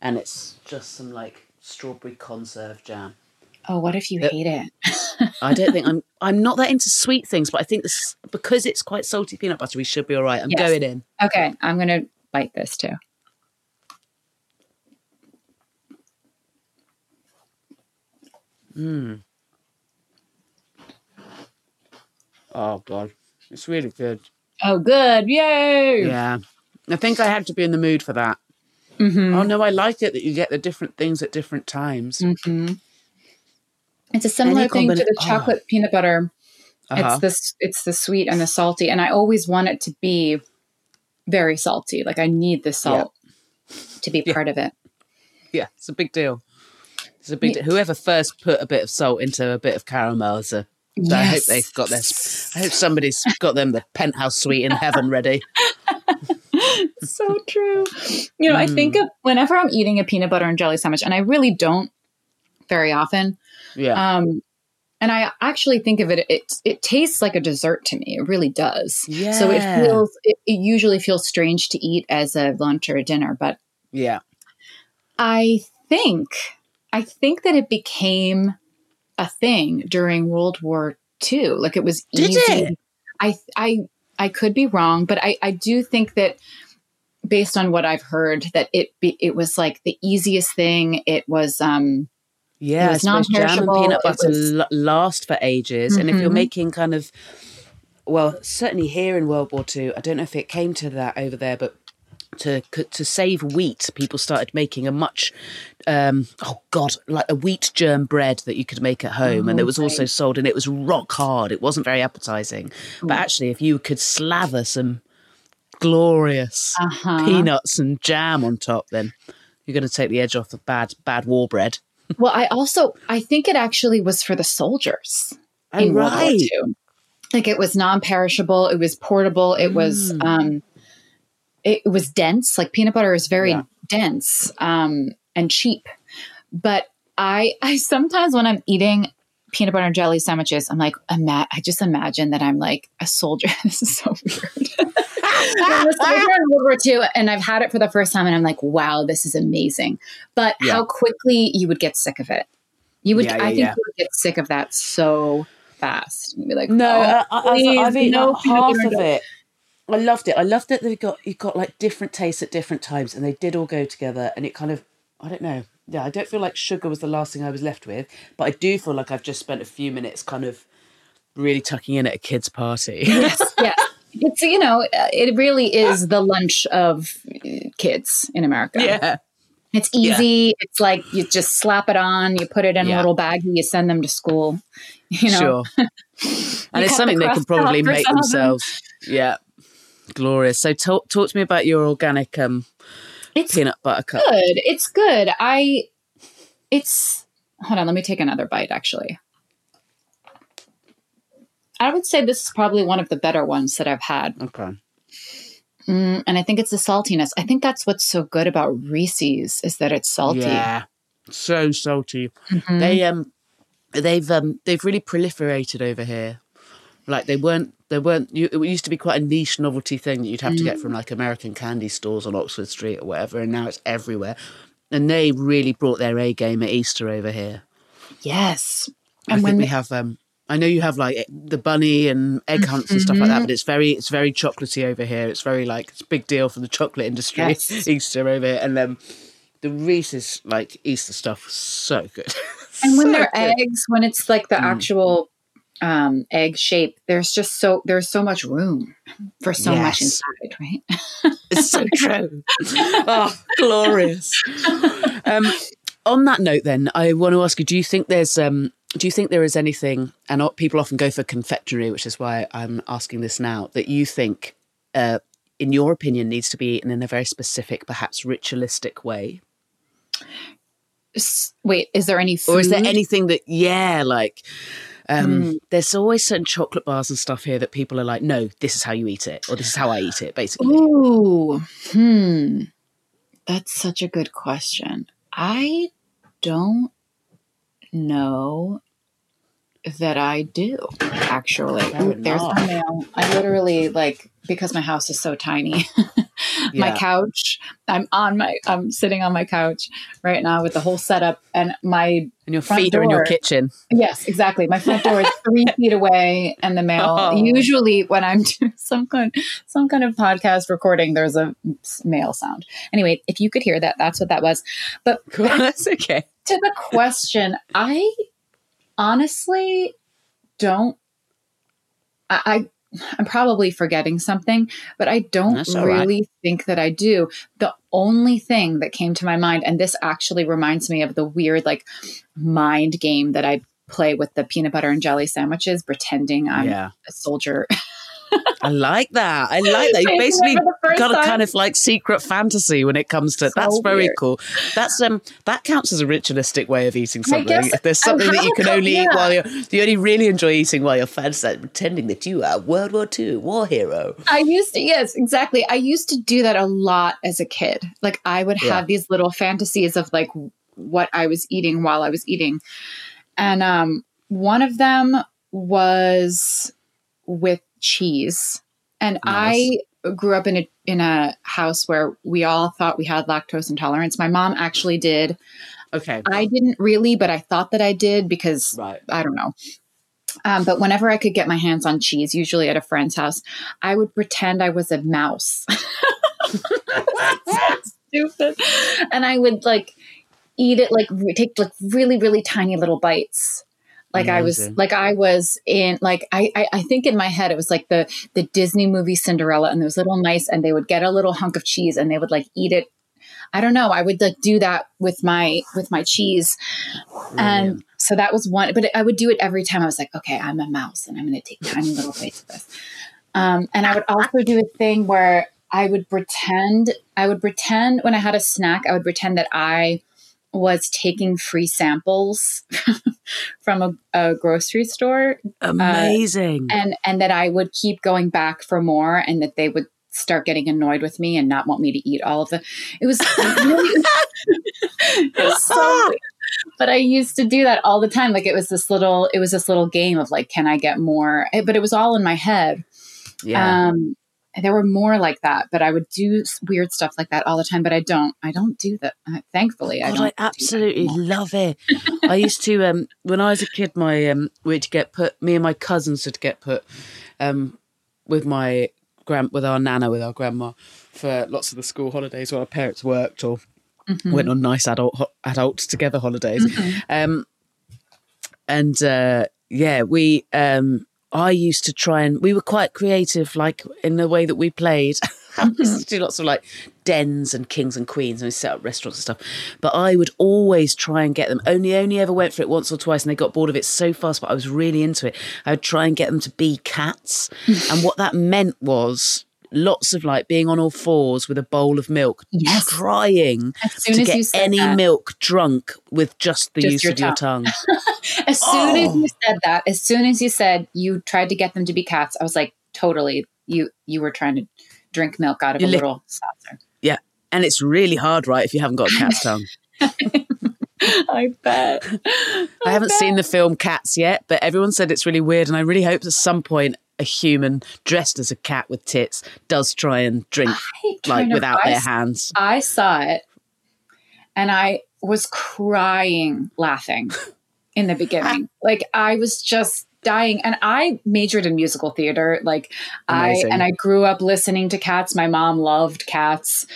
And it's just some like strawberry conserve jam. Oh, what if you Yep. hate it? I don't think I'm I'm not that into sweet things, but I think this because it's quite salty peanut butter, we should be all right. I'm Yes. going in. Okay, I'm gonna bite this too. Mmm. Oh god. It's really good. Oh, good! Yay! Yeah. I think I had to be in the mood for that. Mhm. Oh no, I like it that you get the different things at different times. Mhm. It's a similar thing to the oh. chocolate peanut butter. Uh-huh. It's this. It's the sweet and the salty, and I always want it to be very salty. Like I need the salt to be part of it. Yeah, it's a big deal. It's a big deal. Whoever first put a bit of salt into a bit of caramel is a I hope they've got their. I hope somebody's got them the penthouse suite in heaven ready. so true. You know, I think Mm. of whenever I'm eating a peanut butter and jelly sandwich, and I really don't very often. Yeah. Um, and I actually think of it, it it tastes like a dessert to me. It really does. Yeah. So it feels it, it usually feels strange to eat as a lunch or a dinner, but yeah. I think I think that it became a thing during World War II. Like it was Did easy. it? I I I could be wrong, but I I do think that based on what I've heard that it be, it was like the easiest thing. It was um Yeah, it was jam and peanut butter was- last for ages. And if you're Mhm. making kind of, well, certainly here in World War Two, I don't know if it came to that over there, but to to save wheat, people started making a much, um, oh god, like a wheat germ bread that you could make at home, and it was also sold, and it was rock hard. It wasn't very appetizing, but actually, if you could slather some glorious Uh-huh. peanuts and jam on top, then you're going to take the edge off the bad bad war bread. well, I also I think it actually was for the soldiers Oh, in World War. II. Like it was non-perishable. It was portable. It was Mm. um, it was dense. Like peanut butter is very Yeah. dense um, and cheap. But I I sometimes when I'm eating peanut butter and jelly sandwiches, I'm like, ima- I just imagine that I'm like a soldier. this is so weird. I'm a soldier in World War II, and I've had it for the first time, and I'm like, wow, this is amazing. But Yeah. how quickly you would get sick of it. You would, Yeah, I think yeah. you would get sick of that so fast. You'd be like, No, oh, uh, I, I've, I've eaten no peanut half of and it. I loved it. I loved it that it got you got like different tastes at different times, and they did all go together. And it kind of, I don't know. Yeah, I don't feel like sugar was the last thing I was left with, but I do feel like I've just spent a few minutes kind of really tucking in at a kid's party. yes, yes. It's you know, uh, it really is the lunch of uh, kids in America. yeah, It's easy. It's like you just slap it on, you put it in a Yeah. little baggie, you send them to school. You know, sure. and it's something the they can probably make themselves. Yeah, glorious. So talk talk to me about your organic um, it's peanut butter cup. good. It's good. I it's hold on, let me take another bite actually. I would say this is probably one of the better ones that I've had. Okay. Mm, and I think it's the saltiness. I think that's what's so good about Reese's is that it's salty. Yeah, so salty. Mhm. They um, they've um, they've really proliferated over here. Like they weren't, they weren't. You, it used to be quite a niche novelty thing that you'd have to get from like American candy stores on Oxford Street or whatever, and now it's everywhere. And they really brought their A game at Easter over here. Yes. I And think when we they- have. Um, I know you have like the bunny and egg hunts and stuff like that, but it's very it's very chocolatey over here. It's very like it's a big deal for the chocolate industry. Yes. Easter over here, and um, the Reese's like Easter stuff was so good. and when So they're good. eggs when it's like the Mm. actual um egg shape there's just so there's so much room for so much inside right It's so true. oh, glorious. Um, on that note, then, I want to ask you: Do you think there's, um, do you think there is anything? And people often go for confectionery, which is why I'm asking this now. That you think, uh, in your opinion, needs to be eaten in a very specific, perhaps ritualistic way, S- wait is there any food or is there anything that, yeah, like. Um, Hmm. There's always certain chocolate bars and stuff here that people are like, no, this is how you eat it, or this is how I eat it, basically. ooh hmm that's such a good question i don't know that I do actually. Fair There's my mail. I literally like because my house is so tiny. my couch. I'm on my. I'm sitting on my couch right now with the whole setup, and my And your front feet are in your kitchen. Yes, exactly. My front door is three feet away, and the mail. Oh. Usually, when I'm doing some kind, some kind of podcast recording, there's a mail sound. Anyway, if you could hear that, that's what that was. But That's okay. to the question, I honestly don't. I, I I'm probably forgetting something, but I don't That's all right. really think that I do. The only thing that came to my mind, and this actually reminds me of the weird like mind game that I play with the peanut butter and jelly sandwiches, pretending I'm yeah. a soldier. I like that. I like that. You basically for the first got a time. kind of like secret fantasy when it comes to So that's very weird. cool. That's um that counts as a ritualistic way of eating something. guess If there's something that you can only eat while you're you only really enjoy eating while you're fantasizing, pretending that you are World War II war hero. I used to, yes, exactly. I used to do that a lot as a kid. Like I would Yeah. have these little fantasies of like what I was eating while I was eating. And um one of them was with cheese. And Nice. I grew up in a in a house where we all thought we had lactose intolerance. My mom actually did. Okay. I didn't really, but I thought that I did because Right. I don't know. Um, but whenever I could get my hands on cheese, usually at a friend's house, I would pretend I was a mouse. Stupid. And I would like eat it like take like really really tiny little bites. Like I was like I was in like I, I I think in my head it was like the the Disney movie Cinderella and those little mice and they would get a little hunk of cheese and they would like eat it. I don't know. I would like do that with my with my cheese. And so that was one, but I would do it every time. I was like, okay, I'm a mouse and I'm going to take tiny little bites of this. Um, and I would also do a thing where I would pretend, I would pretend when I had a snack, I would pretend that I was taking free samples from a, a grocery store Amazing. and and that I would keep going back for more and that they would start getting annoyed with me and not want me to eat all of the it was really it was so weird. but I used to do that all the time like it was this little it was this little game of like can I get more but it was all in my head yeah. um there were more like that but I would do weird stuff like that all the time but I don't I don't do that uh, thankfully I God, don't I that absolutely love it. I used to um when I was a kid, my um we'd get put me and my cousins would get put um with my grand with our nana with our grandma for lots of the school holidays while our parents worked or Mm-hmm. went on nice adult ho- adult together holidays. Um, and uh, yeah, we um, I used to try and we were quite creative, like in the way that we played. we used to mm-hmm. do lots of like dens and kings and queens, and we set up restaurants and stuff. But I would always try and get them. Only only ever went for it once or twice, and they got bored of it so fast. But I was really into it. I would try and get them to be cats, and what that meant was lots of like being on all fours with a bowl of milk, Yes. trying to get any that. milk drunk with just the Just use your of your tongue. As soon as Oh. you said that, as soon as you said you tried to get them to be cats, I was like, totally. You you were trying to drink milk out of You a lick- little saucer. Yeah. And it's really hard, right, if you haven't got a cat's tongue. I bet. I haven't seen the film Cats yet, but everyone said it's really weird. And I really hope at some point a human dressed as a cat with tits does try and drink like without I their hands. I saw it and I was crying laughing in the beginning. like I was just dying and I majored in musical theater. Like Amazing. I and I grew up listening to cats. My mom loved cats.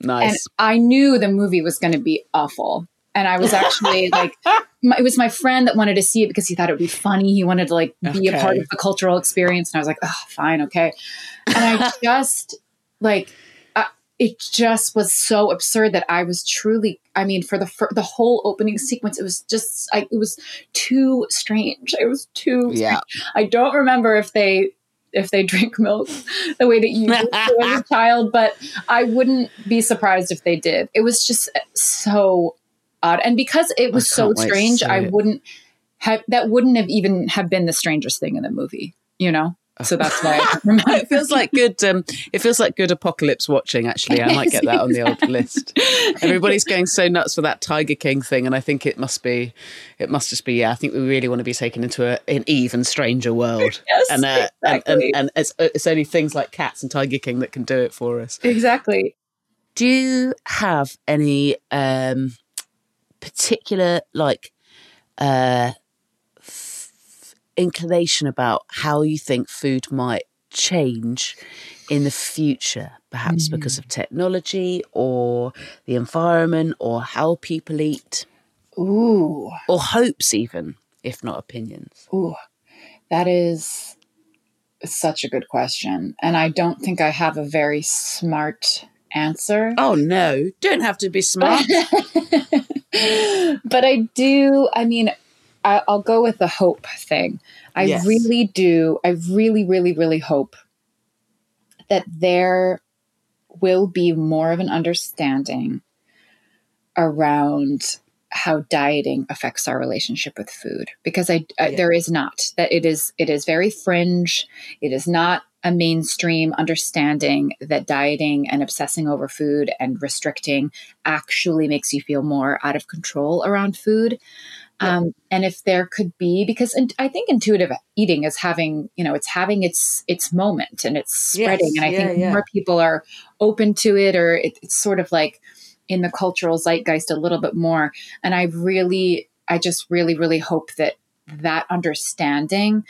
And Nice. I knew the movie was going to be awful. And I was actually like, my, it was my friend that wanted to see it because he thought it would be funny. He wanted to like be a part of the cultural experience. And I was like, oh, fine, okay. And I just like, uh, it just was so absurd that I was truly, I mean, for the for the whole opening sequence, it was just, I, it was too strange. It was too. Yeah. I don't remember if they if they drink milk the way that you as a child, but I wouldn't be surprised if they did. It was just so odd, and because it was so can't wait to strange, I it. wouldn't have that wouldn't have even have been the strangest thing in the movie, you know. So that's why it feels like good. Um, it feels like good apocalypse watching. Actually, I might get that on the old list. Everybody's going so nuts for that Tiger King thing, and I think it must be, it must just be. Yeah, I think we really want to be taken into a, an even stranger world. Yes, and, uh, and and and it's it's only things like cats and Tiger King that can do it for us. exactly. Do you have any um, particular like uh, f- inclination about how you think food might change in the future, perhaps because of technology or the environment or how people eat. Ooh, or hopes, even if not opinions? ooh, that is such a good question, and I don't think I have a very smart answer. Oh no, don't have to be smart. but I do. I mean, I, I'll go with the hope thing. I Yes. really do. I really, really, really hope that there will be more of an understanding around how dieting affects our relationship with food because I, I Yeah. there is not that it is it is very fringe it is not a mainstream understanding that dieting and obsessing over food and restricting actually makes you feel more out of control around food. Um, and if there could be because i think intuitive eating is having you know it's having its its moment and it's spreading. Yes, and i yeah, think yeah. more people are open to it or it, it's sort of like in the cultural zeitgeist a little bit more. And i really i just really really hope that that understanding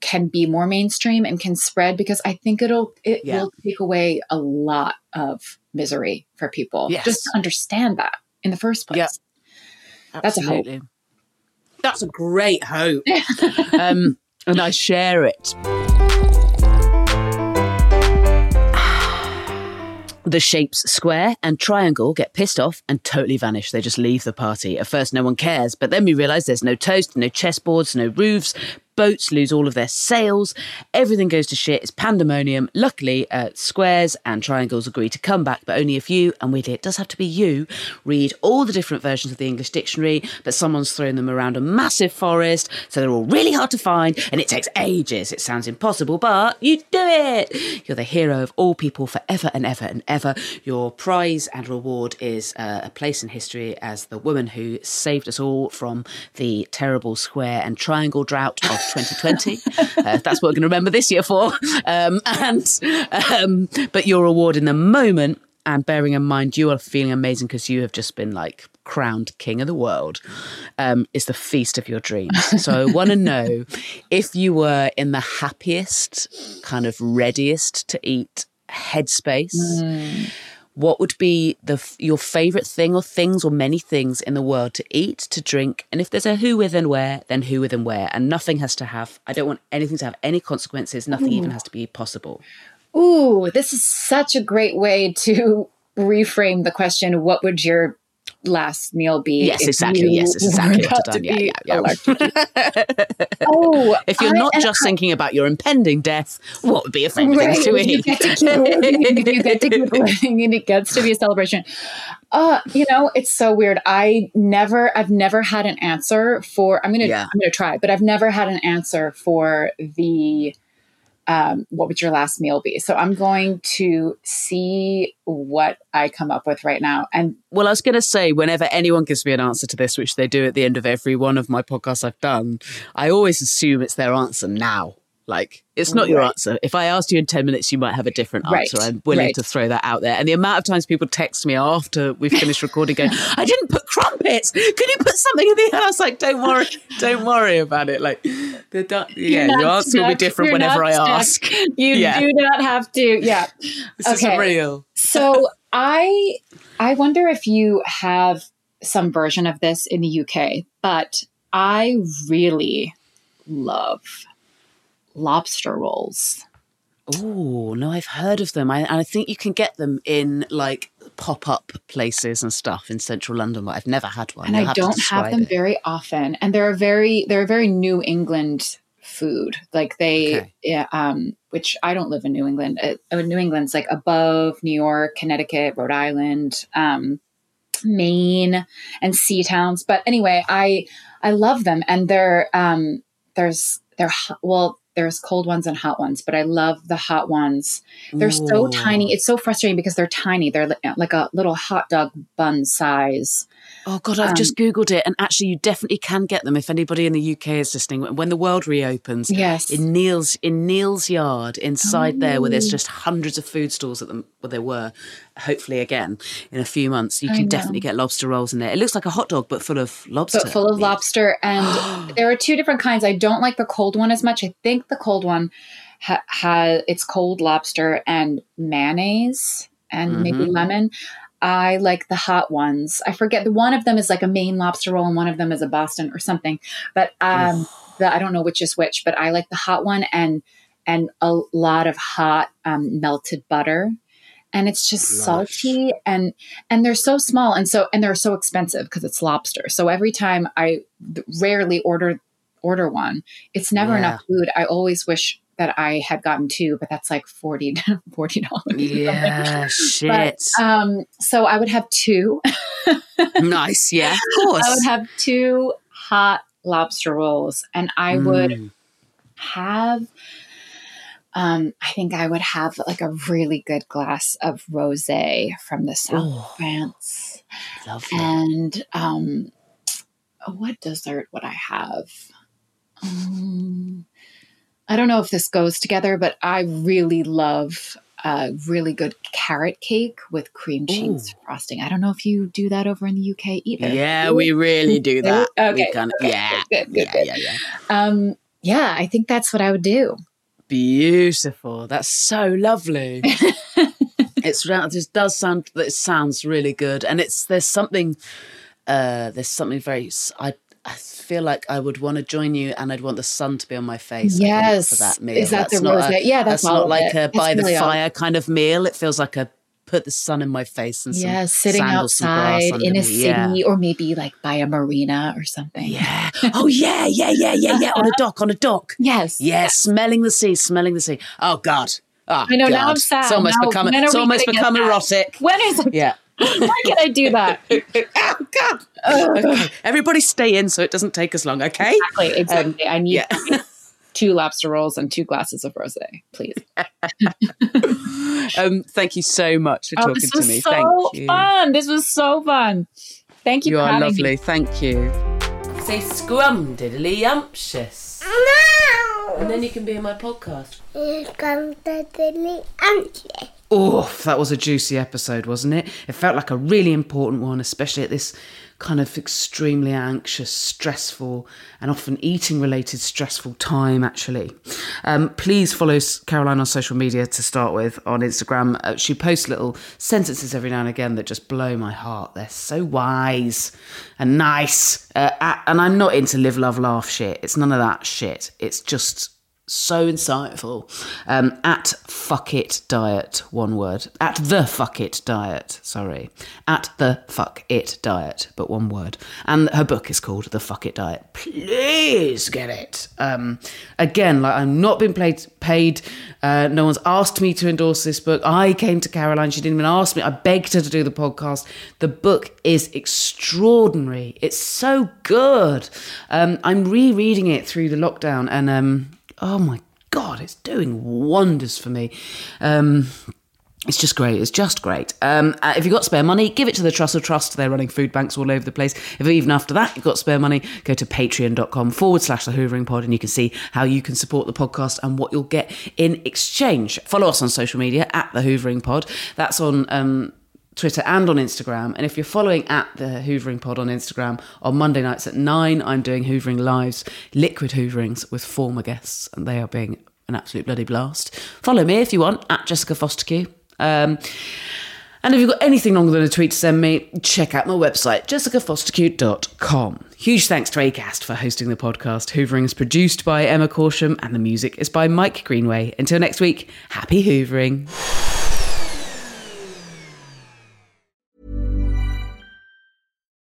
can be more mainstream and can spread because i think it'll it Yeah. will take away a lot of misery for people Yes. just to understand that in the first place Yeah. That's a hope. That's a great hope. um, and I share it. The shapes square and triangle get pissed off and totally vanish. They just leave the party. At first, no one cares, but then we realise there's no toast, no chessboards, no roofs. Boats lose all of their sails. Everything goes to shit. It's pandemonium. Luckily, uh, squares and triangles agree to come back, but only if you, and weirdly, it does have to be you, read all the different versions of the English dictionary, but someone's thrown them around a massive forest, so they're all really hard to find, and it takes ages. It sounds impossible, but you do it. You're the hero of all people forever and ever and ever. Your prize and reward is uh, a place in history as the woman who saved us all from the terrible square and triangle drought of 2020. uh, that's what we're going to remember this year for. Um, and um, but your reward in the moment. And bearing in mind, you are feeling amazing because you have just been like crowned king of the world um, is the feast of your dreams. So I want to know if you were in the happiest, kind of readiest to eat headspace. Mm. What would be the your favorite thing or things or many things in the world to eat, to drink, and if there's a who with and where, then who with and where, and nothing has to have. I don't want anything to have any consequences. Nothing even has to be possible. Ooh, this is such a great way to reframe the question. What would your last meal be? Yes, exactly. Yes, exactly were what about I've done. to Yeah, yeah, yeah. oh, If you're I- not just I- thinking about your impending death, what would be a favorite Right, things to you eat? get to keep living, you get to keep living, and it gets to be a celebration. Uh, you know, it's so weird. I never, I've never had an answer for. I'm gonna. I'm gonna try, but I've never had an answer for the. Um, what would your last meal be? So I'm going to see what I come up with right now, and Well, I was going to say, whenever anyone gives me an answer to this, which they do at the end of every one of my podcasts I've done, I always assume it's their answer now. Like, it's not your answer. If I asked you in 10 minutes, you might have a different Right, answer. I'm willing right. to throw that out there. And the amount of times people text me after we've finished recording going, I didn't put crumpets. Can you put something in the And I was like, don't worry. Don't worry about it. Like, the, du- yeah, your answer will be different You're whenever I ask. You Yeah. do not have to. Yeah. This Okay. is real. so I I wonder if you have some version of this in the UK, but I really love lobster rolls. Oh no, I've heard of them. I, and I think you can get them in like pop-up places and stuff in central London, but I've never had one. and You'll I have don't have them it. very often. And they're a very they're a very New England food. Like they, Okay. yeah, um, which I don't live in New England. Uh, uh, New England's like above New York, Connecticut, Rhode Island, um, Maine, and sea towns. But anyway, I I love them, and they're um, there's they're well. There's cold ones and hot ones, but I love the hot ones. They're so tiny. It's so frustrating because they're tiny. They're like a little hot dog bun size. Oh god, I've Um, just googled it, and actually, you definitely can get them if anybody in the UK is listening. When the world reopens, Yes. in Neil's in Neal's Yard inside there, where Oh. there's just hundreds of food stalls at them, where there were, hopefully again in a few months, you I can know. definitely get lobster rolls in there. It looks like a hot dog, but full of lobster. but full of lobster. And there are two different kinds. I don't like the cold one as much. I think the cold one ha- has it's cold lobster and mayonnaise and maybe Mhm. lemon. I like the hot ones. I forget the one of them is like a Maine lobster roll and one of them is a Boston or something. But um, the, I don't know which is which. But I like the hot one and and a lot of hot um, melted butter. And it's just salty and and they're so small and so and they're so expensive because it's lobster. So every time I rarely order order one, it's never Yeah. enough food. I always wish that I had gotten two, but that's like 40 dollars. Yeah, shit. Um, so I would have two. nice, yeah, of course. I would have two hot lobster rolls, and I would Mm. have. Um, I think I would have like a really good glass of rosé from the south Oh. of France, Lovely. and um, what dessert would I have? Um, I don't know if this goes together, but I really love a really good carrot cake with cream cheese frosting. I don't know if you do that over in the UK either. yeah, we really do that. We Okay, can- okay, yeah, good, good, yeah, good. yeah, yeah. Um, yeah, I think that's what I would do. Beautiful. That's so lovely. it's this does sound that it sounds really good, and it's there's something uh there's something very I I feel like I would want to join you, and I'd want the sun to be on my face. Yes. for that meal. Is that that's the not a, Yeah, that's all not like it. a by That's the really all. fire kind of meal. It feels like a put the sun in my face and Yeah, sitting sand or some grass outside in a city Yeah. or maybe like by a marina or something. Yeah. Oh yeah, yeah, yeah, yeah, yeah. On a dock, on a dock. Yes. Yeah, smelling the sea, smelling the sea. Oh God. Oh, I know, God. now I'm sad. It's almost Now, become it's almost become that? erotic. When is it? Yeah. Why can I do that? oh God. Okay. Everybody stay in so it doesn't take us long, okay? Exactly. Exactly. I need yeah. two lobster rolls and two glasses of rosé, please. um, thank you so much for Oh, talking this to me. so thank you. fun. This was so fun. Thank you, You for are lovely. me. Thank you. Say scrum diddly umptious. And then you can be in my podcast. Come to the Oh, that was a juicy episode, wasn't it? It felt like a really important one, especially at this kind of extremely anxious, stressful, and often eating related stressful time, actually. Um, please follow Caroline on social media to start with on Instagram. Uh, she posts little sentences every now and again that just blow my heart. They're so wise and nice. Uh, and I'm not into live, love, laugh shit. It's none of that shit. It's just so insightful. Um, at fuck it diet, one word. At the fuck it diet, sorry. At the fuck it diet, but one word. And her book is called The Fuck It Diet. Please get it. Um, again, like I'm not being paid. paid uh, no one's asked me to endorse this book. I came to Caroline. She didn't even ask me. I begged her to do the podcast. The book is extraordinary. It's so good. Um, I'm rereading it through the lockdown and um, oh my god, it's doing wonders for me. Um, it's just great. It's just great. Um, uh, if you've got spare money, give it to the Trussell Trust. They're running food banks all over the place. If even after that you've got spare money, go to patreon.com forward slash the Hoovering Pod and you can see how you can support the podcast and what you'll get in exchange. Follow us on social media at the Hoovering Pod. That's on um, Twitter and on Instagram. And if you're following at the Hoovering Pod on Instagram, on Monday nights at nine, I'm doing Hoovering Lives, liquid Hooverings with former guests, and they are being an absolute bloody blast. Follow me if you want at Jessica Fostekew. Um, and if you've got anything longer than a tweet to send me, check out my website, jessicafostekew.com. Huge thanks to Acast for hosting the podcast. Hoovering is produced by Emma Corsham and the music is by Mike Greenway. Until next week, happy Hoovering.